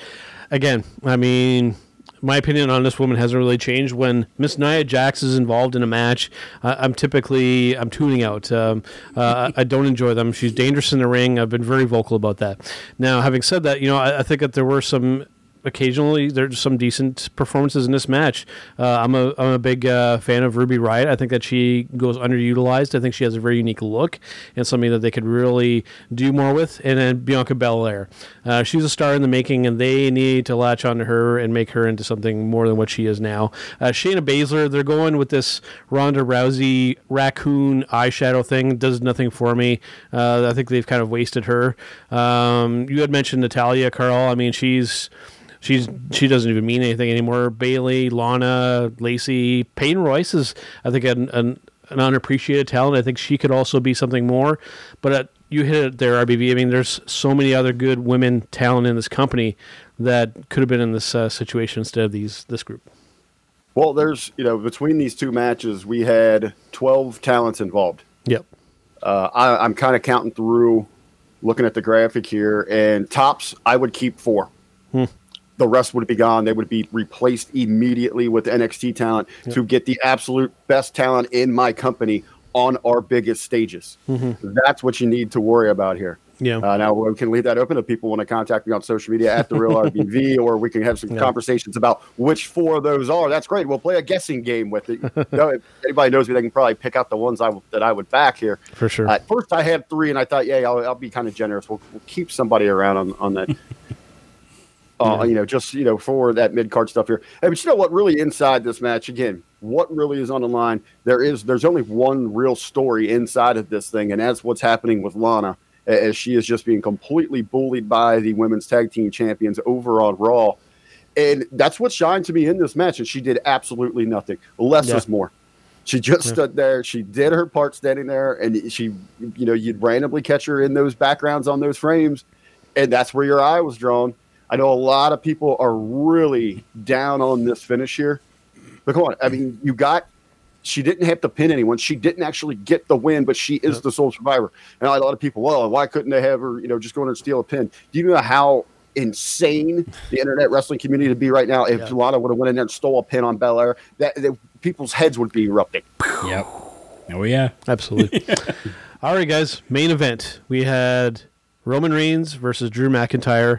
Again, I mean, my opinion on this woman hasn't really changed. When Miss Nia Jax is involved in a match, uh, I'm typically I'm tuning out. Um, uh, I don't enjoy them. She's dangerous in the ring. I've been very vocal about that. Now, having said that, you know, I, I think that there were some occasionally there's some decent performances in this match. Uh, I'm a I'm a big uh, fan of Ruby Riott. I think that she goes underutilized. I think she has a very unique look and something that they could really do more with. And then Bianca Belair, uh, she's a star in the making, and they need to latch onto her and make her into something more than what she is now. Uh, Shayna Baszler, they're going with this Ronda Rousey raccoon eyeshadow thing. Does nothing for me. Uh, I think they've kind of wasted her. Um, you had mentioned Natalya Karl. I mean, she's she's she doesn't even mean anything anymore. Bayley, Lana, Lacey, Peyton Royce is I think an, an an unappreciated talent. I think she could also be something more. But uh you hit it there, RBV. I mean, there's so many other good women talent in this company that could have been in this uh, situation instead of these this group. Well, there's you know between these two matches, we had 12 talents involved. Yep. Uh, I, I'm kind of counting through, looking at the graphic here, and tops I would keep four. The rest would be gone. They would be replaced immediately with NXT talent to get the absolute best talent in my company on our biggest stages. That's what you need to worry about here. Yeah. Uh, now we can leave that open if people want to contact me on social media at the real RBV, or we can have some conversations about which four of those are. That's great. We'll play a guessing game with it. You know, if anybody knows me, they can probably pick out the ones I w- that I would back here. For sure. At first, I had three, and I thought, yeah, I'll, I'll be kind of generous. We'll, we'll keep somebody around on on that. Uh, You know, just you know, for that mid card stuff here. Hey, but you know what? Really, inside this match, again, what really is on the line? There is, there's only one real story inside of this thing, and that's what's happening with Lana, as she is just being completely bullied by the women's tag team champions over on Raw, and that's what shined to me in this match. And she did absolutely nothing. Less Yeah. is more. She just stood there. She did her part standing there, and she, you know, you'd randomly catch her in those backgrounds on those frames, and that's where your eye was drawn. I know a lot of people are really down on this finish here, but come on, I mean, you got. She didn't have to pin anyone. She didn't actually get the win, but she is the sole survivor. And a lot of people, well, why couldn't they have her? You know, just go in and steal a pin. Do you know how insane the internet wrestling community would be right now if Lana would have went in there and stole a pin on Belair? That, that people's heads would be erupting. Yep. Oh yeah. Absolutely. All right, guys. Main event. We had Roman Reigns versus Drew McIntyre.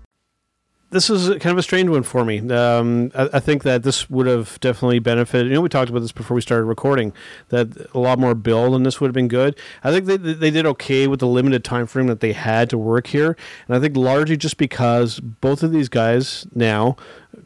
this is kind of a strange one for me. Um, I, I think that this would have definitely benefited. You know, we talked about this before we started recording. That a lot more build and this would have been good. I think they they did okay with the limited time frame that they had to work here, and I think largely just because both of these guys now,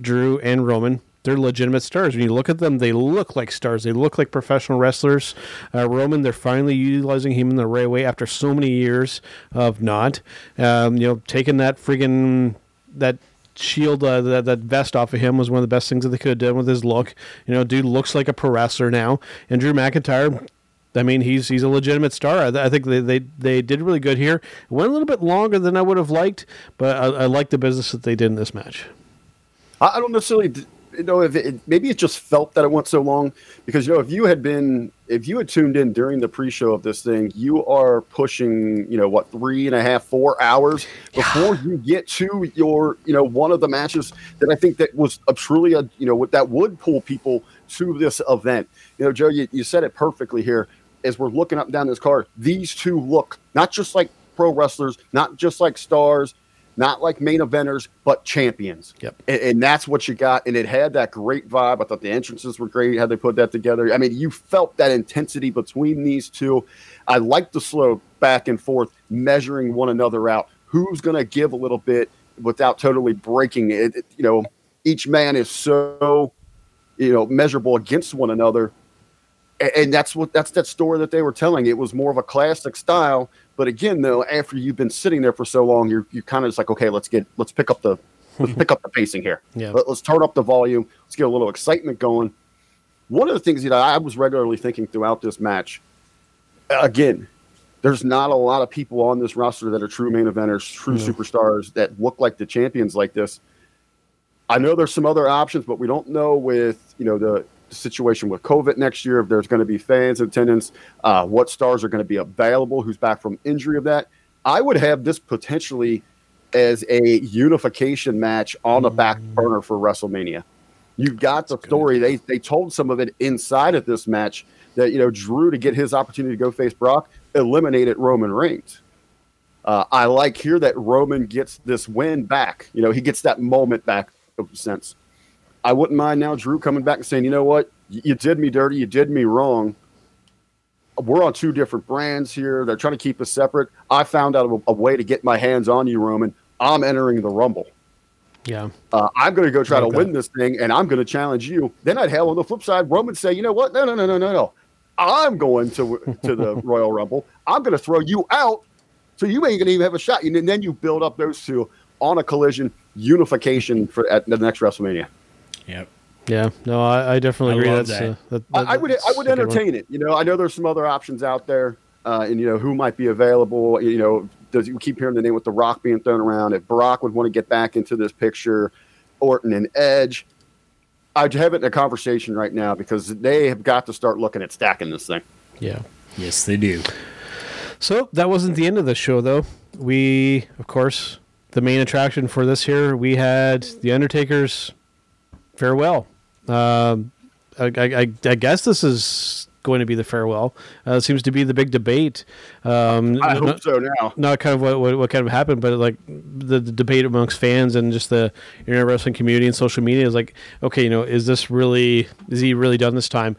Drew and Roman. They're legitimate stars. When you look at them, they look like stars. They look like professional wrestlers. Uh, Roman, they're finally utilizing him in the right way after so many years of not. Um, you know, taking that friggin' that shield uh, that that vest off of him was one of the best things that they could have done with his look. You know, dude looks like a pro wrestler now, and Drew McIntyre. I mean, he's he's a legitimate star. I, I think they, they they did really good here. It went a little bit longer than I would have liked, but I, I like the business that they did in this match. I, don't necessarily you know if it, maybe it just felt that it went so long because you know if you had been if you had tuned in during the pre-show of this thing, you are pushing you know what three and a half four hours before you get to your you know one of the matches that I think that was a truly a you know what that would pull people to this event. You know, Joe, you, you said it perfectly here. As we're looking up and down this card, these two look not just like pro wrestlers, not just like stars, not like main eventers, but champions. Yep. And, and that's what you got. And it had that great vibe. I thought the entrances were great, how they put that together. I mean, you felt that intensity between these two. I like the slow back and forth, measuring one another out. Who's going to give a little bit without totally breaking it? it- You know, each man is so, you know, measurable against one another. And that's what that's that story that they were telling. It was more of a classic style. But again, though, after you've been sitting there for so long, you're you kind of just like, okay, let's get let's pick up the let's pick up the pacing here. Yeah. Let, us turn up the volume. Let's get a little excitement going. One of the things that I was regularly thinking throughout this match, again, there's not a lot of people on this roster that are true main eventers, true superstars that look like the champions like this. I know there's some other options, but we don't know with you know the, the situation with COVID next year if there's going to be fans in attendance, uh, what stars are going to be available, who's back from injury of that. I would have this potentially as a unification match on the back burner for WrestleMania. You've got the story. They they told some of it inside of this match that you know Drew to get his opportunity to go face Brock eliminated Roman Reigns. Uh, I like here that Roman gets this win back. You know, he gets that moment back sense. I wouldn't mind now Drew coming back and saying, you know what, Y- you did me dirty, you did me wrong. We're on two different brands here. They're trying to keep us separate. I found out a, a way to get my hands on you, Roman. I'm entering the Rumble. Yeah. Uh, I'm going to go try Like to win this thing, and I'm going to challenge you. Then I'd have on the flip side Roman say, you know what? No, no, no, no, no, no. I'm going to to the Royal Rumble. I'm going to throw you out, so you ain't going to even have a shot. And then you build up those two on a collision unification for at the next WrestleMania. Yep. Yeah. No, I, I definitely I agree. That's that. uh, that, I, that- I would that's I would a good one. entertain it. You know, I know there's some other options out there, uh, and you know who might be available. You know, does you keep hearing the name with the Rock being thrown around? If Brock would want to get back into this picture, Orton and Edge. I'd have it in a conversation right now because they have got to start looking at stacking this thing. Yeah. Yes, they do. So that wasn't the end of the show, though. We, of course, the main attraction for this here, we had the Undertaker's farewell. Um, I, I, I guess this is going to be the farewell. Uh, seems to be the big debate. Um, I not- hope so now. not kind of what, what, what kind of happened, but like the, the debate amongst fans and just the internet wrestling community and social media is like, okay, you know, is this really, is he really done this time?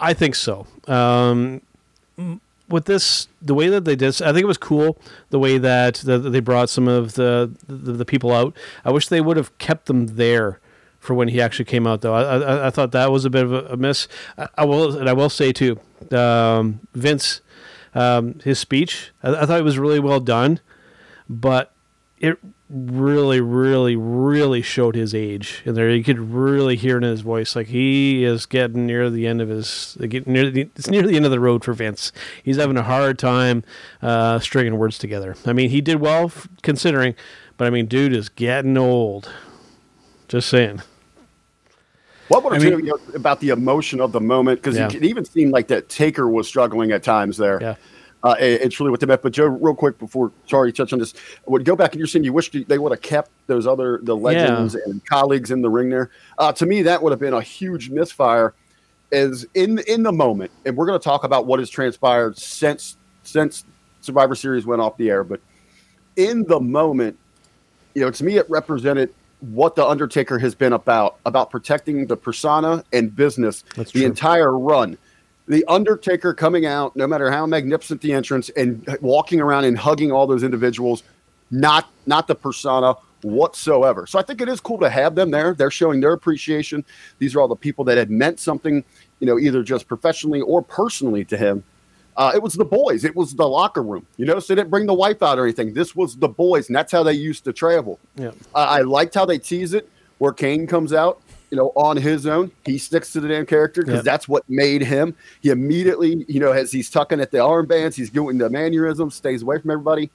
I think so. Um, with this, the way that they did, I think it was cool the way that, that they brought some of the, the the people out. I wish they would have kept them there for when he actually came out, though. I, I, I thought that was a bit of a, a miss. I, I will, and I will say too, um, Vince, um, his speech, I, I thought it was really well done, but it really, really, really showed his age in there. You could really hear in his voice, like he is getting near the end of his, getting near the, it's near the end of the road for Vince. He's having a hard time uh, stringing words together. I mean, he did well f- considering, but I mean, dude is getting old. Just saying. What would I mean- you about the emotion of the moment? Because Yeah. it even seemed like that Taker was struggling at times there. Yeah. Uh, it's really what they meant. But Joe, real quick before sorry, touch on this, would go back and you're saying you wish they would have kept those other the legends and colleagues in the ring there. Uh, to me, that would have been a huge misfire. Is in in the moment, and we're going to talk about what has transpired since since Survivor Series went off the air. But in the moment, you know, to me, it represented what the Undertaker has been about about protecting the persona and business That's the true. entire run. The Undertaker coming out, no matter how magnificent the entrance, and walking around and hugging all those individuals, not not the persona whatsoever. So I think it is cool to have them there. They're showing their appreciation. These are all the people that had meant something, you know, either just professionally or personally to him. Uh, it was the boys. It was the locker room. You notice they didn't bring the wife out or anything. This was the boys, and that's how they used to travel. Yeah. Uh, I liked how they tease it, where Kane comes out, you know, on his own. He sticks to the damn character because Yep. that's what made him. He immediately, you know, as he's tucking at the armbands, he's doing the mannerisms, stays away from everybody,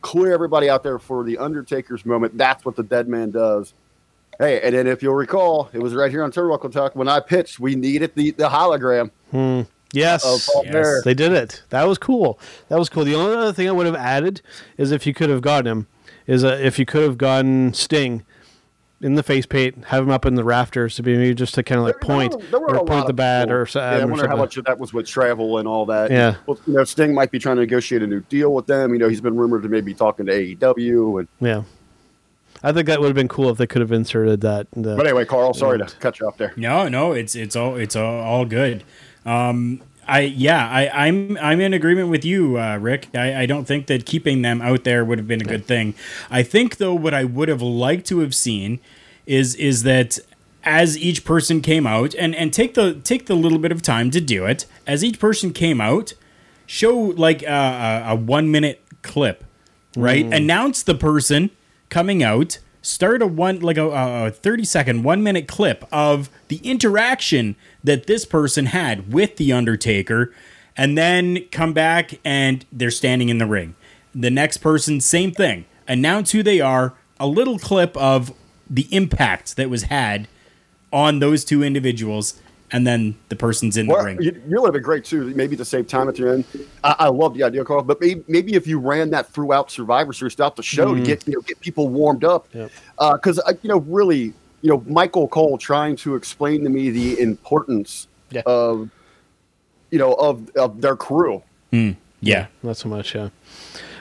clear everybody out there for the Undertaker's moment. That's what the dead man does. Hey, and then if you'll recall, it was right here on Turnbuckle Talk when I pitched, we needed the, the hologram Yes. Yes. They did it. That was cool. That was cool. The only other thing I would have added is if you could have gotten him, is uh, if you could have gotten Sting in the face paint, have him up in the rafters to be maybe just to kind of like There- there point were- there were or point the of bat people- or, so- Yeah, I wonder how much of that was with travel and all that. Yeah. Well, you know, Sting might be trying to negotiate a new deal with them. You know, he's been rumored to maybe talking to AEW. And Yeah. I think that would have been cool if they could have inserted that. uh, but anyway, Karl, sorry to cut you off there. No, no, it's it's all it's all, all good. Um, I yeah, I, I'm I'm in agreement with you, uh, Rick. I, I don't think that keeping them out there would have been a good thing. I think though, what I would have liked to have seen is is that as each person came out and and take the take the little bit of time to do it as each person came out, show like a, a, a one minute clip, right? Announce the person coming out. Start a one like a, a thirty second, one minute clip of the interaction that this person had with the Undertaker, and then come back and they're standing in the ring. The next person, same thing. Announce who they are. A little clip of the impact that was had on those two individuals, and then the person's in the ring. you, you would have been great too. Maybe to save time at the end. I, I love the idea, Karl. But maybe, maybe if you ran that throughout Survivor Series, throughout the show, to get you know, get people warmed up, Yep. because uh, you know, really, you know, Michael Cole trying to explain to me the importance Yeah. of, you know, of of their crew. yeah. Not so much, yeah.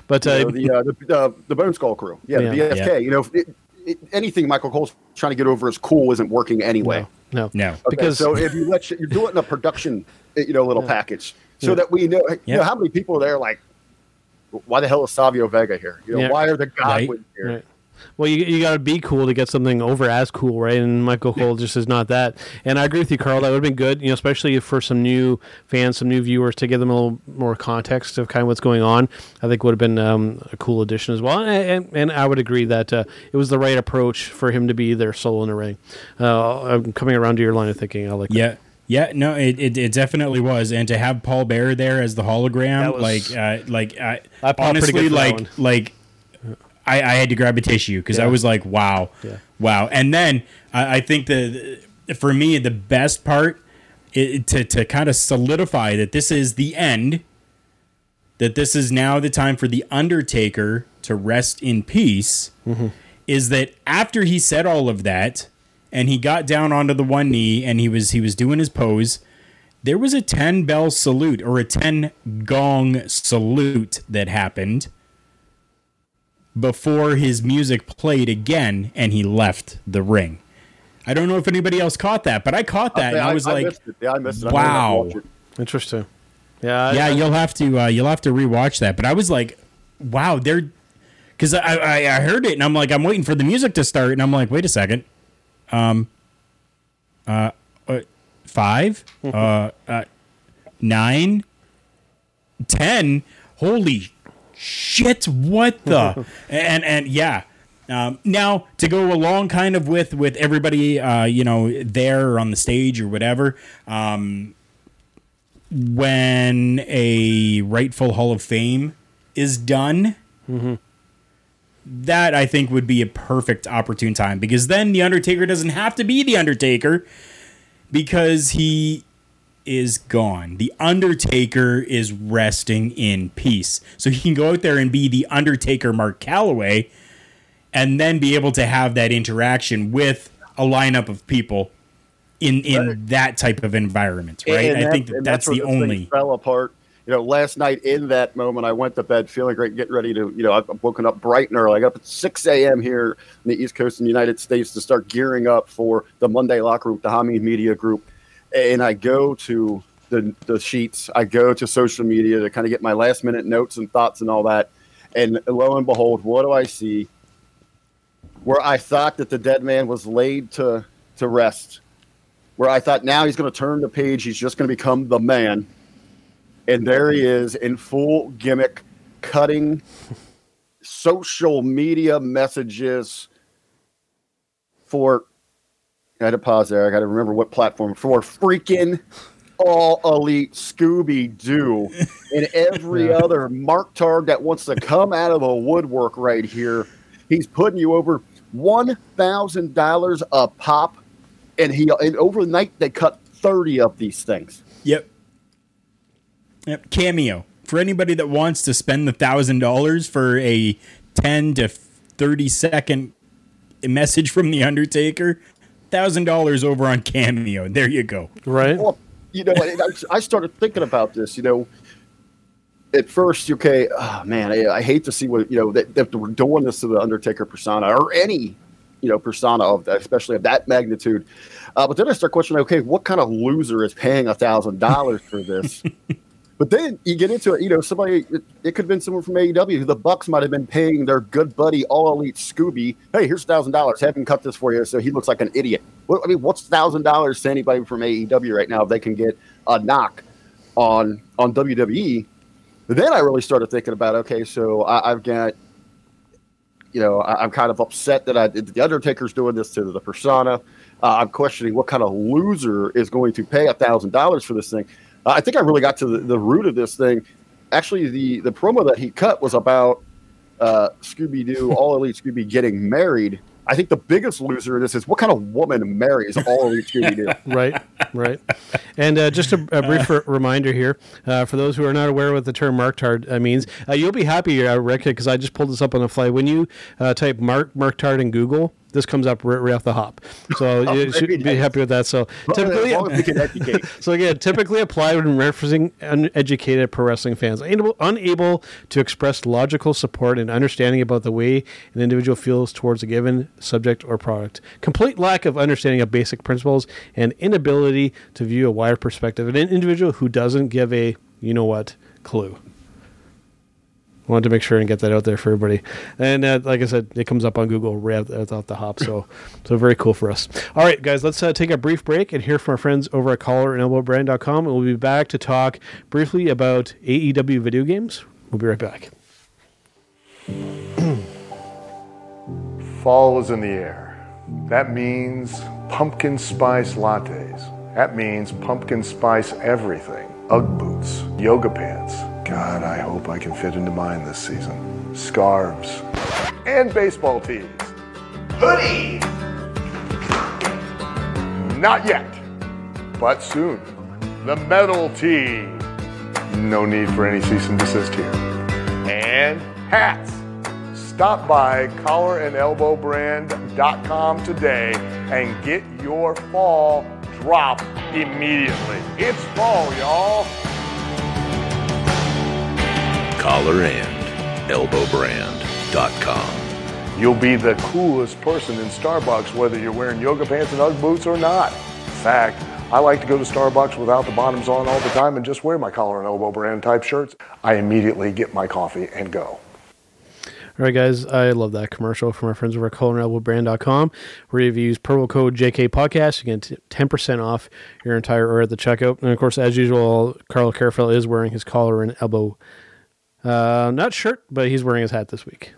But uh, know, the, uh, the the the Bone Skull crew, yeah, Yeah. the BSK. Yeah. You know, it, it, anything Michael Cole's trying to get over as cool isn't working anyway. no, No. Okay, because so if you let you, you do it in a production, you know, little package, so Yeah. that we know, you Yeah. know, how many people are there like, why the hell is Savio Vega here? You know, Yeah. why are the Godwin here? Right. Well, you, you got to be cool to get something over as cool, right? And Michael Cole just is not that. And I agree with you, Karl. That would have been good, you know, especially for some new fans, some new viewers, to give them a little more context of kind of what's going on. I think would have been um, a cool addition as well. And, and, and I would agree that uh, it was the right approach for him to be their solo in the ring. Uh, I'm coming around to your line of thinking. I like that. Yeah. Yeah, no, it, it, it definitely was, and to have Paul Bearer there as the hologram, was- like, uh, like, I, I honestly, good for that like, like, I, I had to grab a tissue because I was like, wow, Yeah. wow. And then I, I think the, for me, the best part i to to kind of solidify that this is the end, that this is now the time for the Undertaker to rest in peace, Mm-hmm. is that after he said all of that, and he got down onto the one knee and he was he was doing his pose, there was a ten bell salute or a ten gong salute that happened before his music played again and he left the ring. I don't know if anybody else caught that, but I caught that and Yeah, I was like, missed it. yeah, I missed it. I'm gonna have to wow. watch it. Interesting. Yeah. I- yeah, I- you'll have to uh, you'll have to rewatch that. But I was like, wow, they're because I, I I heard it and I'm like I'm waiting for the music to start and I'm like, wait a second, um, uh, uh five, uh, uh, nine, ten, holy shit, what the? And and yeah. Um, now to go along kind of with with everybody uh, you know there or on the stage or whatever um, when a rightful Hall of Fame is done, that I think would be a perfect opportune time. Because then the Undertaker doesn't have to be the Undertaker because he is gone. The Undertaker is resting in peace. So he can go out there and be the Undertaker Mark Calaway and then be able to have that interaction with a lineup of people in in that type of environment, right? And I that- think that and that's the only fell apart. You know, last night in that moment, I went to bed feeling great, getting ready to. You know, I'm woken up bright and early. I got up at 6 a.m. here in the East Coast in the United States to start gearing up for the Monday locker room, the Hamid Media Group, and I go to the the sheets. I go to social media to kind of get my last minute notes and thoughts and all that. And lo and behold, what do I see? Where I thought that the dead man was laid to to rest where I thought now he's going to turn the page. He's just going to become the man. and there he is in full gimmick, cutting social media messages for. I had to pause there. I got to remember what platform for freaking all elite Scooby Doo and every other Mark Targ that wants to come out of the woodwork right here. He's putting you over one thousand dollars a pop, and he and overnight they cut thirty of these things. Yep. Yep. Cameo for anybody that wants to spend the thousand dollars for a ten to thirty second message from the Undertaker. Thousand dollars over on Cameo. and There you go. Right. Well, you know, I, I started thinking about this. You know, at first, okay, oh man, I, I hate to see what you know that, that we're doing this to the Undertaker persona or any you know persona of that, especially of that magnitude. Uh, but then I start questioning, okay, what kind of loser is paying a thousand dollars for this? but then you get into it, you know, somebody it, it could have been someone from AEW. The Bucks might have been paying their good buddy All Elite Scooby, hey, here's thousand dollars, have him cut this for you, so he looks like an idiot. What, I mean, what's thousand dollars to anybody from AEW right now if they can get a knock on on WWE? then I really started thinking about okay, so I, have got, you know, I, am kind of upset that I the Undertaker's doing this to the persona. Uh, I'm questioning what kind of loser is going to pay a thousand dollars for this thing. Uh, I think I really got to the, the, root of this thing. Actually, the the promo that he cut was about uh, Scooby Doo, All Elite Scooby getting married, I think the biggest loser in this is what kind of woman marries all elite Scooby Doo? right, right. And uh, just a, a brief uh, reminder here uh, for those who are not aware what the term Mark Tard uh, means, uh, you'll be happy, uh, Rick, because I just pulled this up on the fly. When you uh, type Mark Mark Tard in Google, this comes up right, right off the hop. So oh, you should nice. be happy with that. So well, typically, so again, typically applied when referencing uneducated pro wrestling fans, unable, unable to express logical support and understanding about the way an individual feels towards a given subject or product, complete lack of understanding of basic principles, and inability to view a wider perspective. An individual who doesn't give a you know what clue wanted to make sure and get that out there for everybody. And uh, like I said, it comes up on Google right off the hop. So, so very cool for us. All right, guys, let's uh, take a brief break and hear from our friends over at collar and elbowbrand.com. And we'll be back to talk briefly about AEW video games. We'll be right back. Fall is in the air. That means pumpkin spice lattes. That means pumpkin spice everything. Ugg boots, yoga pants God, I hope I can fit into mine this season. Scarves. And baseball tees. Hoodies! Not yet, but soon. The metal tee. No need for any cease and desist here. And hats. Stop by collarandelbowbrand.com today and get your fall drop immediately. It's fall, y'all collar and elbowbrand.com. You'll be the coolest person in Starbucks whether you're wearing yoga pants and Ugg boots or not. In fact, I like to go to Starbucks without the bottoms on all the time and just wear my collar and elbow brand type shirts. I immediately get my coffee and go. All right, guys, I love that commercial from our friends over at collarandelbowbrand.com. Where if you use promo code JK Podcast, you get 10% off your entire order at the checkout. And of course, as usual, Karl Karufel is wearing his collar and elbow uh, not shirt, but he's wearing his hat this week.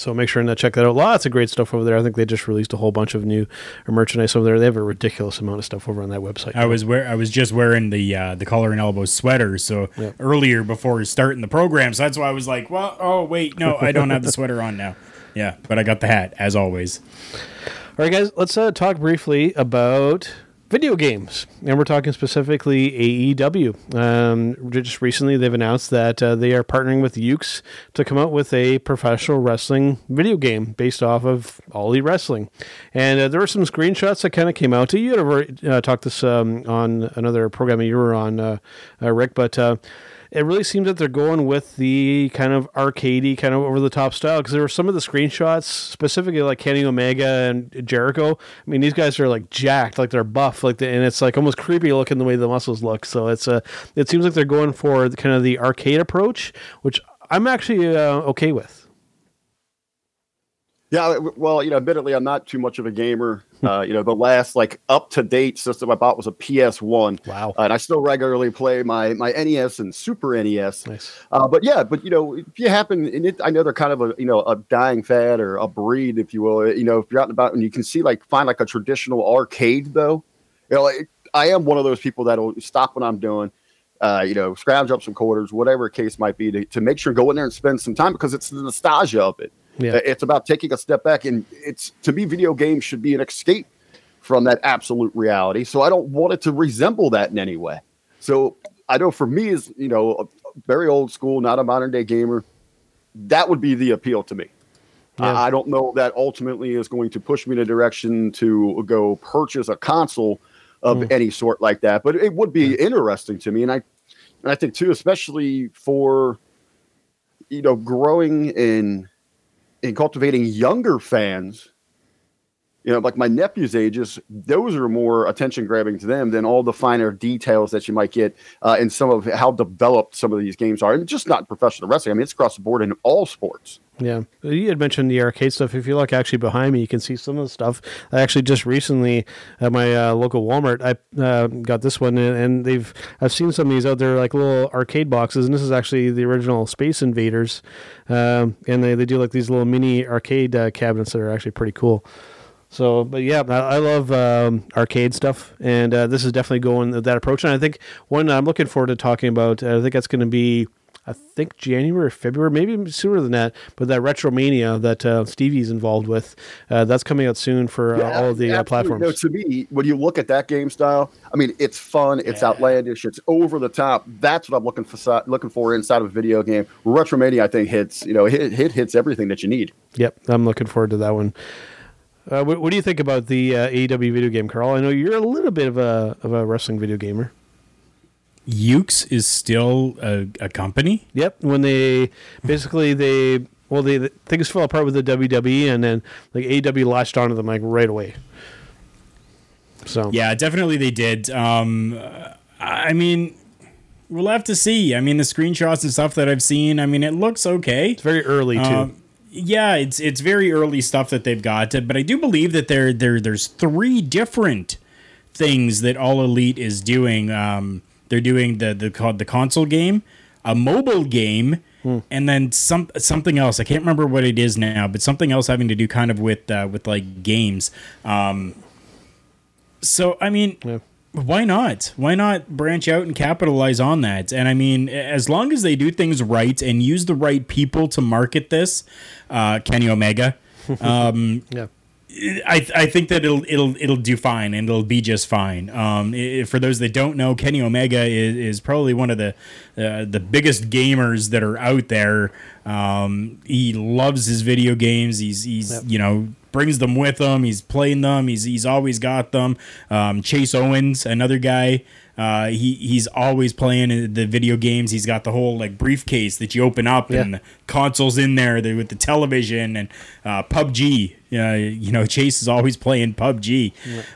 So make sure to check that out. Lots of great stuff over there. I think they just released a whole bunch of new merchandise over there. They have a ridiculous amount of stuff over on that website. I was wear I was just wearing the uh, the collar and elbow sweater. So yep. earlier before starting the program, so that's why I was like, well, oh wait, no, I don't have the sweater on now. Yeah, but I got the hat as always. All right, guys, let's uh, talk briefly about video games, and we're talking specifically AEW. Um, just recently, they've announced that uh, they are partnering with Yuke's to come out with a professional wrestling video game based off of All Elite Wrestling. And uh, there were some screenshots that kind of came out to you. had uh, talked this um, on another program you were on, uh, uh, Rick, but uh, it really seems that they're going with the kind of arcadey, kind of over the top style. Because there were some of the screenshots, specifically like Kenny Omega and Jericho. I mean, these guys are like jacked, like they're buff, like the, and it's like almost creepy looking the way the muscles look. So it's a, uh, it seems like they're going for kind of the arcade approach, which I'm actually uh, okay with. Yeah, well, you know, admittedly, I'm not too much of a gamer. Uh, you know, the last like up to date system I bought was a PS1. Wow. Uh, and I still regularly play my my NES and Super NES. Nice. Uh, but yeah, but you know, if you happen, and it, I know they're kind of a you know a dying fad or a breed, if you will. You know, if you're out and about and you can see like find like a traditional arcade though. You know, like, I am one of those people that'll stop what I'm doing. Uh, you know, scrounge up some quarters, whatever the case might be, to, to make sure go in there and spend some time because it's the nostalgia of it. Yeah. Uh, It's about taking a step back, and it's to me, video games should be an escape from that absolute reality. So I don't want it to resemble that in any way. So I know for me, as you know, a- very old school, not a modern day gamer, that would be the appeal to me. Yeah. I I don't know that ultimately is going to push me in a direction to go purchase a console of Hmm. any sort like that, but it would be interesting to me, and I and I think too, especially for you know growing in in cultivating younger fans. You know, like my nephew's ages, those are more attention grabbing to them than all the finer details that you might get uh, in some of how developed some of these games are, and just not professional wrestling. I mean, it's across the board in all sports. Yeah, you had mentioned the arcade stuff. If you look actually behind me, you can see some of the stuff. I actually just recently at my uh, local Walmart, I uh, got this one, and, they've I've seen some of these out there like little arcade boxes, and this is actually the original Space Invaders, um, and they, they do like these little mini arcade uh, cabinets that are actually pretty cool. So, but yeah, I, love um, arcade stuff, and uh, this is definitely going that approach. And I think one I'm looking forward to talking about. I think that's going to be, I think January or February, maybe sooner than that. But that Retromania that uh, Stevie's involved with, uh, that's coming out soon for uh, Yeah, all of the uh, absolutely. platforms. No, to me, when you look at that game style, I mean, it's fun, it's outlandish, it's over the top. That's what I'm looking for. Looking for inside of a video game. Retromania, I think, hits. You know, hit, hit hits everything that you need. Yep, I'm looking forward to that one. Uh, what, what do you think about the uh, AEW video game, Karl? I know you're a little bit of a of a wrestling video gamer. Yuke's is still a, a company. Yep. When they basically they well they things fell apart with the WWE and then like AEW latched onto them like right away. So Yeah, definitely they did. Um, I mean, we'll have to see. I mean, the screenshots and stuff that I've seen. I mean, it looks okay. it's very early too. Um, yeah, it's it's very early stuff that they've got, but I do believe that there there there's three different things that All Elite is doing. Um, they're doing the the called the console game, a mobile game, and then some something else. I can't remember what it is now, but something else having to do kind of with uh, with like games. Um, so I mean, Yeah. why not? Why not branch out and capitalize on that? And I mean, as long as they do things right and use the right people to market this, uh, Kenny Omega, um, yeah. I, I think that it'll it'll it'll do fine and it'll be just fine. Um, i- for those that don't know, Kenny Omega is, is probably one of the uh, the biggest gamers that are out there. Um, he loves his video games. He's he's you know brings them with him. He's playing them. He's he's always got them. Um, Chase Owens, another guy. Uh, he he's always playing the video games. He's got the whole like briefcase that you open up and the consoles in there the, with the television and uh, PUBG. Uh, you know, Chase is always playing PUBG.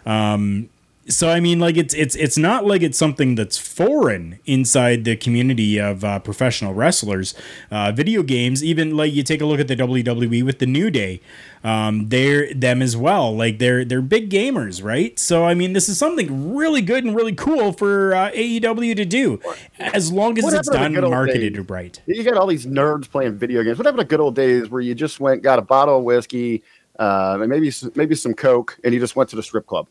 Um, so I mean, like it's it's it's not like it's something that's foreign inside the community of uh, professional wrestlers. Uh, video games, even like you take a look at the WWE with the New Day, um, they're them as well. Like they're they're big gamers, right? So I mean, this is something really good and really cool for uh, AEW to do, as long as What it's happened to the done and marketed days? right. You got all these nerds playing video games. What happened to good old days where you just went, got a bottle of whiskey, uh, and maybe maybe some coke, and you just went to the strip club?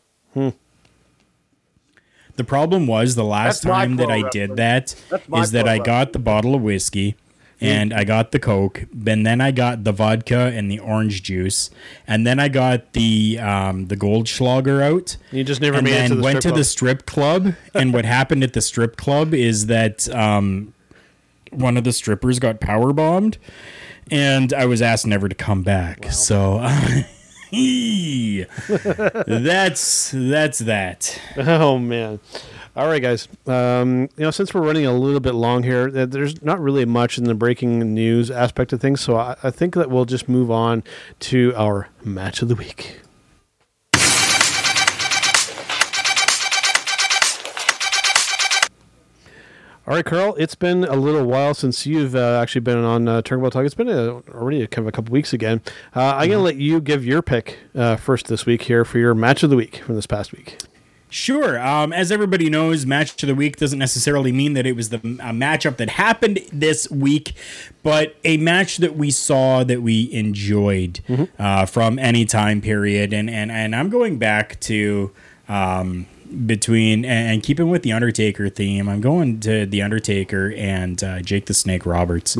The problem was the last That's my time that I wrestling. did that That's my is that pro I got the bottle of whiskey and I got the Coke, and then I got the vodka and the orange juice, and then I got the um, the Goldschlager out. You just never and made it then to the went strip to the strip club. and what happened at the strip club is that um, one of the strippers got power bombed, and I was asked never to come back. So. that's that's that. Oh man. All right, guys. Um, you know, since we're running a little bit long here, uh, there's not really much in the breaking news aspect of things, so I, I think that we'll just move on to our match of the week. All right, Karl. It's been a little while since you've uh, actually been on uh, Turnbuckle Talk. It's been a, already a, kind of a couple weeks again. Uh, I'm going to let you give your pick uh, first this week here for your match of the week from this past week. Sure. Um, as everybody knows, match of the week doesn't necessarily mean that it was the a matchup that happened this week, but a match that we saw that we enjoyed uh, from any time period. And and and I'm going back to. Um, between and keeping with the Undertaker theme, I'm going to the Undertaker and uh, Jake the Snake Roberts.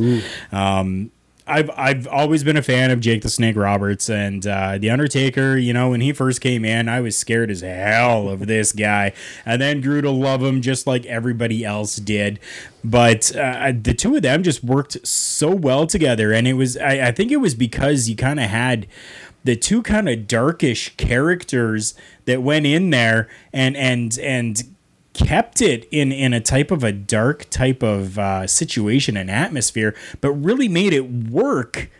Um, I've I've always been a fan of Jake the Snake Roberts and uh, the Undertaker. You know, when he first came in, I was scared as hell of this guy, and then grew to love him just like everybody else did. But uh, the two of them just worked so well together, and it was I, I think it was because you kind of had the two kind of darkish characters that went in there and and and kept it in in a type of a dark type of uh, situation and atmosphere, but really made it work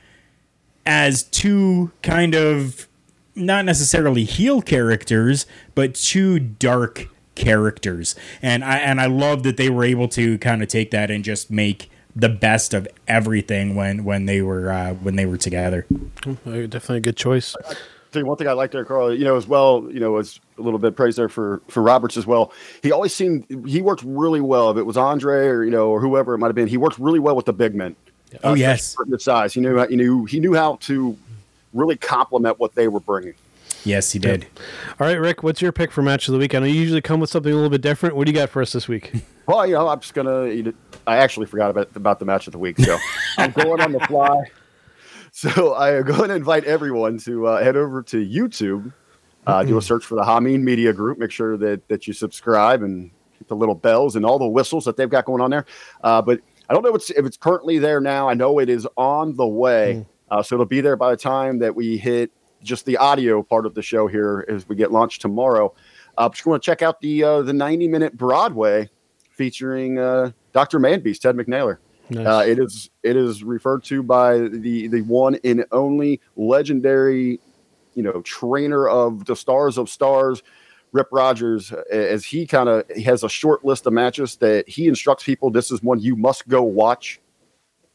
as two kind of not necessarily heel characters, but two dark characters. And I and I love that they were able to kind of take that and just make the best of everything when when they were uh, when they were together. Definitely a good choice. You one thing I like there, Karl. You know, as well. You know, as a little bit praise there for for Roberts as well. He always seemed he worked really well. If it was Andre or you know or whoever it might have been, he worked really well with the big men. Oh uh, yes, the size. He knew he knew he knew how to really complement what they were bringing. yes, he did. All right, Rick, what's your pick for match of the week? I know you usually come with something a little bit different. What do you got for us this week? Well, you know, I'm just gonna. I actually forgot about about the match of the week, so I'm going on the fly. So I am going to invite everyone to uh, head over to YouTube, uh, do a search for the Hameen Media Group. Make sure that that you subscribe and hit the little bells and all the whistles that they've got going on there. Uh, but I don't know if it's, if it's currently there now. I know it is on the way, uh, so it'll be there by the time that we hit just the audio part of the show here as we get launched tomorrow. Uh, but you want to check out the uh, the 90 minute Broadway featuring uh, Dr. Manbeast, Ted McNaylor. Nice. Uh, it is it is referred to by the the one and only legendary, you know, trainer of the stars of stars, Rip Rogers. As he kind of has a short list of matches that he instructs people. This is one you must go watch,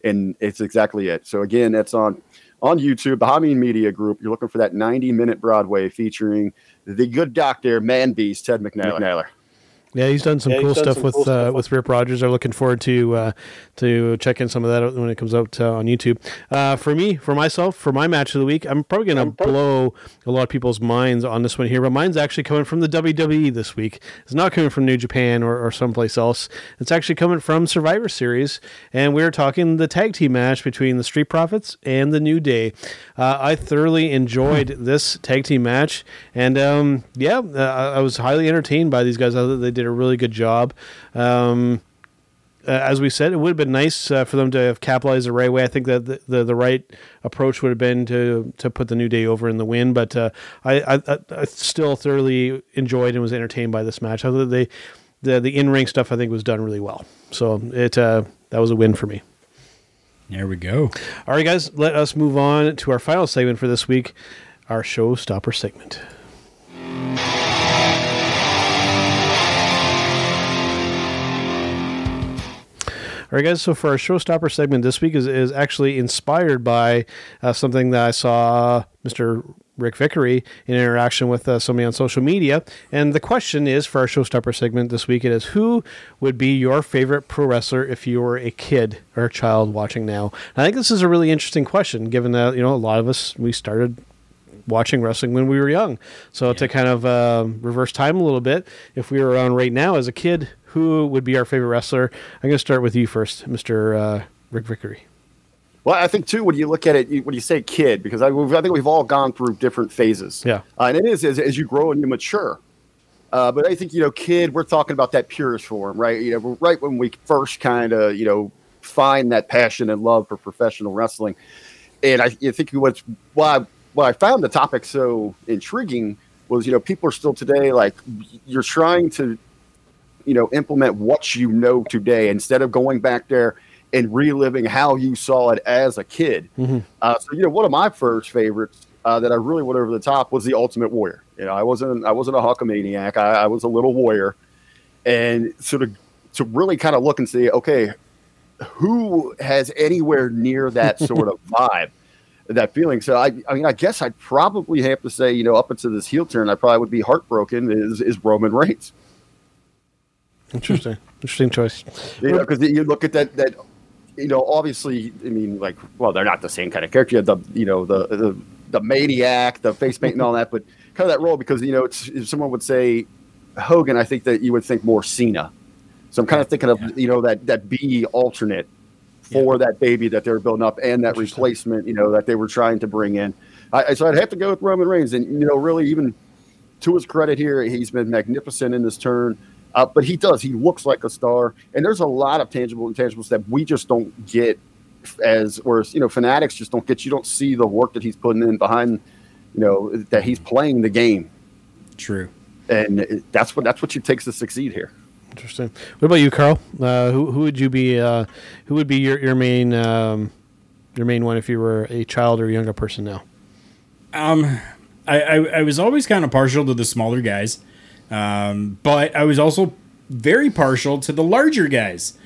and it's exactly it. So again, that's on on YouTube, the Hameen Media Group. You're looking for that 90 minute Broadway featuring the good doctor, Man Beast, Ted McNaylor. Yeah, he's done some Yeah, cool done stuff some with cool uh, stuff. with Rip Rogers. I'm looking forward to uh, to checking some of that out when it comes out uh, on YouTube. Uh, for me, for myself, for my match of the week, I'm probably going to blow a lot of people's minds on this one here, but mine's actually coming from the WWE this week. It's not coming from New Japan or, or someplace else. It's actually coming from Survivor Series, and we're talking the tag team match between the Street Profits and the New Day. Uh, I thoroughly enjoyed this tag team match, and um, yeah, uh, I I was highly entertained by these guys. I thought they did a really good job. Um, uh, as we said, it would have been nice uh, for them to have capitalized the right way. I think that the, the, the right approach would have been to to put the New Day over in the win. But uh, I, I I- still thoroughly enjoyed and was entertained by this match. I thought they the the in ring stuff I think was done really well. So it uh, that was a win for me. There we go. All right, guys, let us move on to our final segment for this week, our showstopper segment. All right, guys. So for our showstopper segment this week is, is actually inspired by uh, something that I saw Mr. Rick Vickrey in interaction with uh, somebody on social media. And the question is for our showstopper segment this week: it is who would be your favorite pro wrestler if you were a kid or a child watching now? And I think this is a really interesting question, given that you know a lot of us we started watching wrestling when we were young. So to kind of uh, reverse time a little bit, if we were around right now as a kid, who would be our favorite wrestler? I'm going to start with you first, Mister uh, Rick Vickrey. Well, I think too when you look at it, you, when you say kid, because I, I think we've all gone through different phases. Yeah. uh, and it is as, as you grow and you mature. Uh, but I think you know, kid, we're talking about that purest form, right? You know, right when we first kind of you know find that passion and love for professional wrestling, and I, I think what's why why I found the topic so intriguing was you know people are still today like you're trying to you know implement what you know today instead of going back there and reliving how you saw it as a kid. Uh, so you know, one of my first favorites uh, that I really went over the top was the Ultimate Warrior. You know, I wasn't I wasn't a Hulkamaniac. I, I was a little warrior, and sort of to really kind of look and see, okay, who has anywhere near that sort of vibe, that feeling. So I, I mean, I guess I'd probably have to say, you know, up until this heel turn, I probably would be heartbroken. Is is Roman Reigns? Interesting, interesting choice. You know, because you look at that that you know, obviously, I mean, like, well, they're not the same kind of character. You have the you know the the, the maniac, the face paint, and all that, but kind of that role because you know, it's, if someone would say Hogan, I think that you would think more Cena. So I'm kind of thinking of Yeah. you know that that B alternate for that baby that they were building up and that replacement, you know, that they were trying to bring in. I, I- so I'd have to go with Roman Reigns, and you know, really, even to his credit here, he's been magnificent in this turn. Uh, but he does; he looks like a star, and there's a lot of tangible intangibles that we just don't get as, or you know, fanatics just don't get. You don't see the work that he's putting in behind, you know, that he's playing the game, True. and that's what that's what it takes to succeed here. Interesting. What about you, Karl? Uh, who who would you be? Uh, who would be your your main um, your main one if you were a child or younger person now? Um, I, I, I was always kind of partial to the smaller guys, um, but I was also very partial to the larger guys.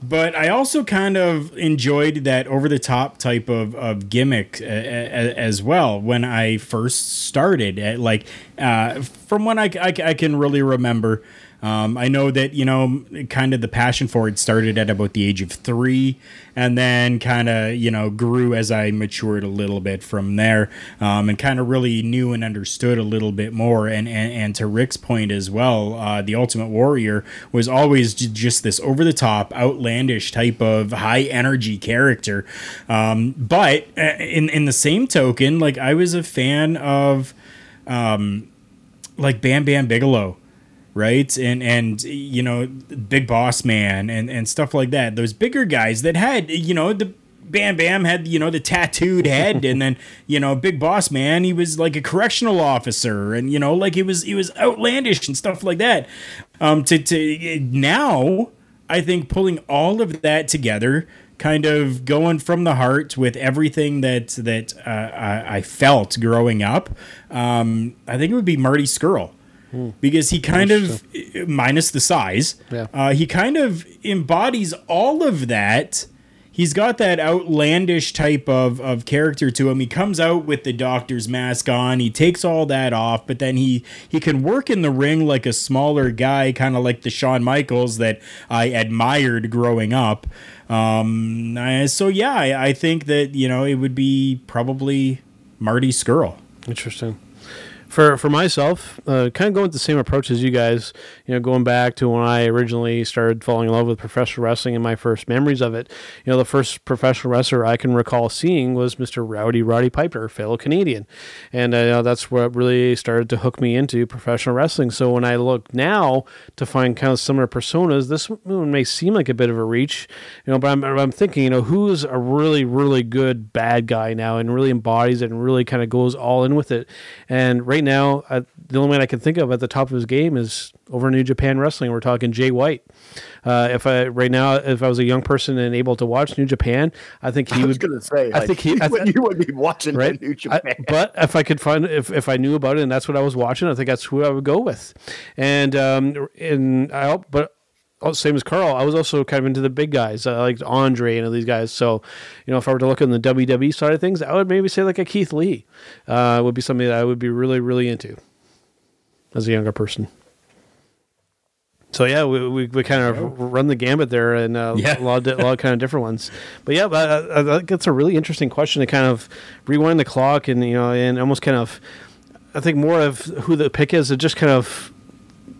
But I also kind of enjoyed that over the top type of, of gimmick uh, a- as well when I first started. Uh, Like, uh, from when I, I, I can really remember. Um, I know that, you know, kind of the passion for it started at about the age of three and then kind of, you know, grew as I matured a little bit from there um, and kind of really knew and understood a little bit more. And, and, and to Rick's point as well, uh, the Ultimate Warrior was always just this over the top, outlandish type of high energy character. Um, but uh, in, in the same token, like I was a fan of um, like Bam Bam Bigelow right? And and you know big boss man and and stuff like that. Those bigger guys that had you know the bam bam had you know the tattooed head. And then you know big boss man he was like a correctional officer. And you know like it was it was outlandish and stuff like that. Um to to now i think pulling all of that together kind of going from the heart with everything that that uh, I, I felt growing up um i think it would be marty Scurll because he kind of minus the size Yeah. uh, he kind of embodies all of that. He's got that outlandish type of, of character to him. He comes out with the doctor's mask on. He takes all that off but then he he can work in the ring like a smaller guy kind of like the Shawn Michaels that I admired growing up. Um, I- so yeah I, I think that you know it would be probably Marty Scurll. Interesting. For for myself, uh, kind of going with the same approach as you guys. You know, going back to when I originally started falling in love with professional wrestling and my first memories of it. You know, the first professional wrestler I can recall seeing was Mr. Rowdy Roddy Piper, fellow Canadian, and uh, you know, that's what really started to hook me into professional wrestling. So when I look now to find kind of similar personas, this one may seem like a bit of a reach, you know, but I'm I'm thinking, you know, who's a really really good bad guy now and really embodies it and really kind of goes all in with it. And right now, I, the only man I can think of at the top of his game is over New Japan Wrestling. We're talking Jay White. Uh, if I right now, if I was a young person and able to watch New Japan, I think he I was would. going to say, I like, think he- I you, th- you would be watching right? New I- Japan. but if I could find if, if I knew about it and that's what I was watching, I think that's who I would go with. And um and I hope, but same as Karl, I was also kind of into the big guys. I liked Andre and all these guys. So, you know, if I were to look on the WWE side of things, I would maybe say like a Keith Lee uh, would be something that I would be really really into as a younger person. So yeah, we, we, we kind of run the gambit there, and uh, Yeah. a lot of a lot of kind of different ones. But yeah, but I, I think that's a really interesting question to kind of rewind the clock and you know and almost kind of I think more of who the pick is to just kind of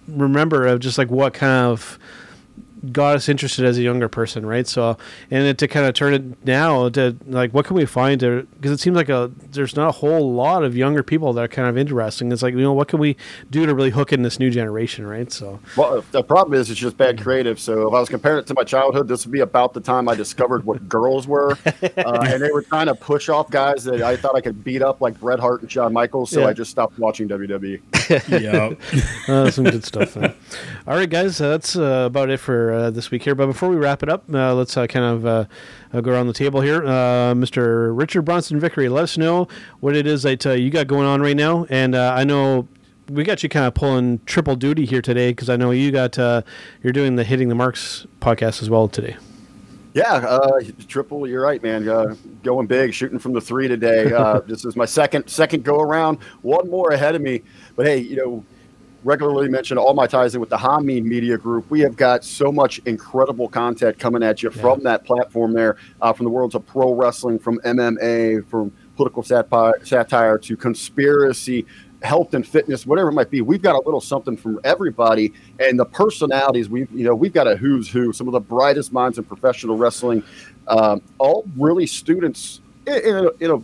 remember of just like what kind of got us interested as a younger person, right? So, and it, to kind of turn it now to like, what can we find to? Because it seems like a there's not a whole lot of younger people that are kind of interesting. It's like you know, what can we do to really hook in this new generation, right? So, Well, the problem is it's just bad creative. So if I was comparing it to my childhood, this would be about the time I discovered what girls were, uh, and they were trying to push off guys that I thought I could beat up, like Bret Hart and Shawn Michaels. So Yeah. I just stopped watching. WWE. yeah uh, some good stuff. Then. All right, guys, uh, that's uh, about it for uh, this week here. But before we wrap it up, uh, let's uh, kind of uh, uh, go around the table here. Uh, Mr. Richard Bronson Vickrey, let us know what it is that uh, you got going on right now. And uh, I know we got you kind of pulling triple duty here today because I know you got uh, you're doing the hitting the marks podcast as well today. Yeah, uh, triple. You're right, man. Uh, going big, shooting from the three today. Uh, this is my second second go around. One more ahead of me, but hey, you know, regularly mention all my ties in with the Hameen Media Group. We have got so much incredible content coming at you yeah. from that platform there, uh, from the worlds of pro wrestling, from MMA, from political satire, satire to conspiracy health and fitness, whatever it might be. We've got a little something from everybody, and the personalities. We've you know we've got a who's who, some of the brightest minds in professional wrestling, um, all really students in, in, a, in, a,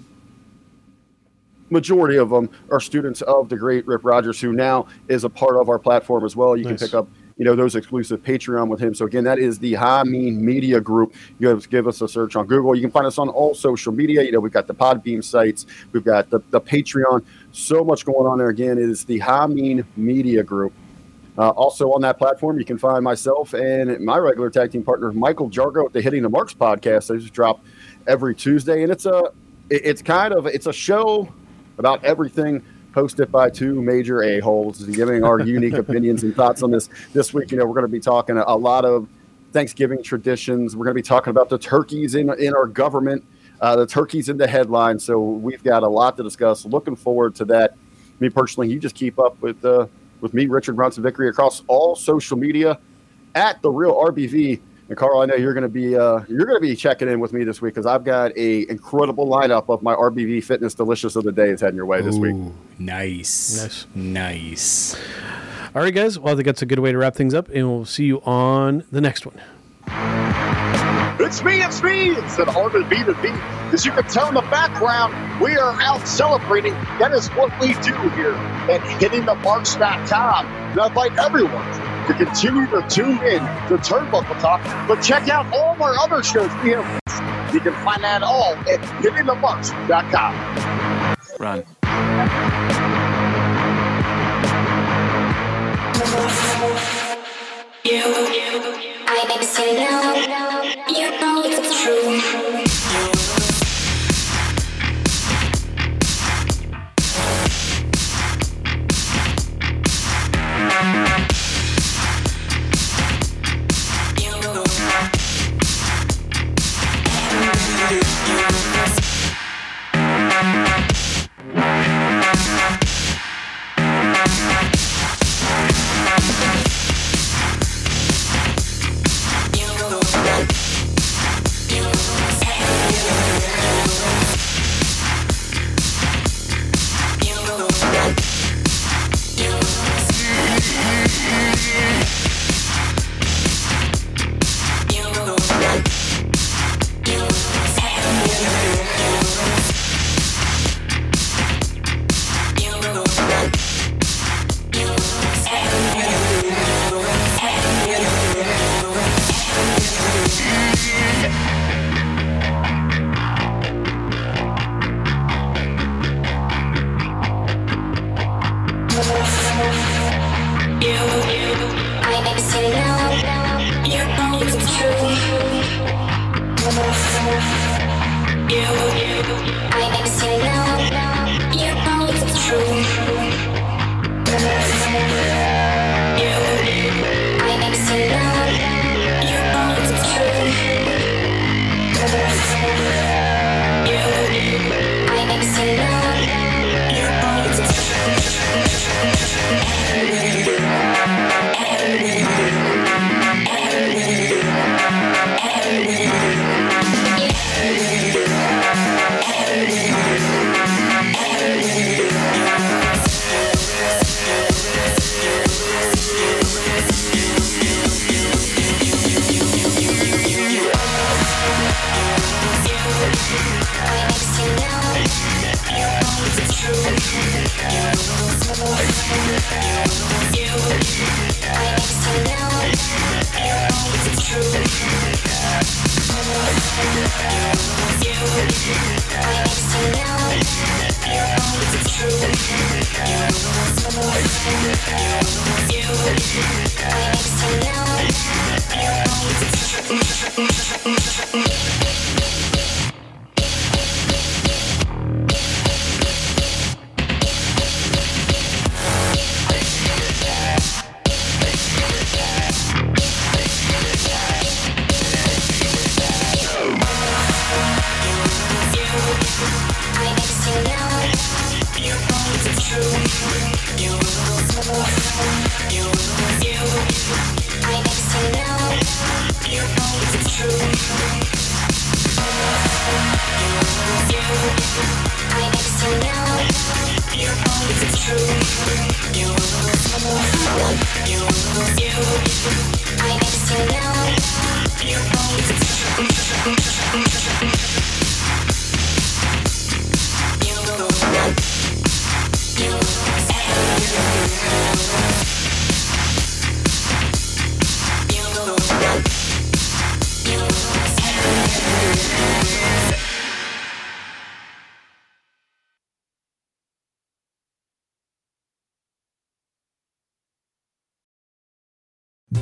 majority of them are students of the great Rip Rogers, who now is a part of our platform as well. You nice. can pick up you know those exclusive Patreon with him. So again, that is the High Hameen Media Group. You to give us a search on Google. You can find us on all social media. You know we've got the Podbean sites, we've got the, the Patreon. So much going on there. Again, it is the High Hameen Media Group. Uh, also on that platform, you can find myself and my regular tag team partner Michael Jargo at the Hitting the Marks podcast. They just drop every Tuesday, and it's a it's kind of it's a show about everything hosted by two major a-holes giving our unique opinions and thoughts on this. This week you know we're going to be talking a, lot of thanksgiving traditions. We're going to be talking about the turkeys in, in our government uh, the turkeys in the headline so we've got a lot to discuss. Looking forward to that. Me personally you just keep up with uh, with me richard bronson Vickrey across all social media at the real rbv and Karl, I know you're going to be uh, you're going to be checking in with me this week because I've got a incredible lineup of my RBV Fitness Delicious of the Day is heading your way this Ooh, week. Nice, nice, nice. All right, guys. Well, I think that's a good way to wrap things up, and we'll see you on the next one. It's me, it's me. It's an RBV to beat. As you can tell in the background, we are out celebrating. That is what we do here at hittingthemarks.com. And I invite everyone to continue to tune in to Turnbuckle Talk, but check out all of our other shows we have. You can find that all at hittingthemarks.com. Run. You, I make say you know it's true. You. know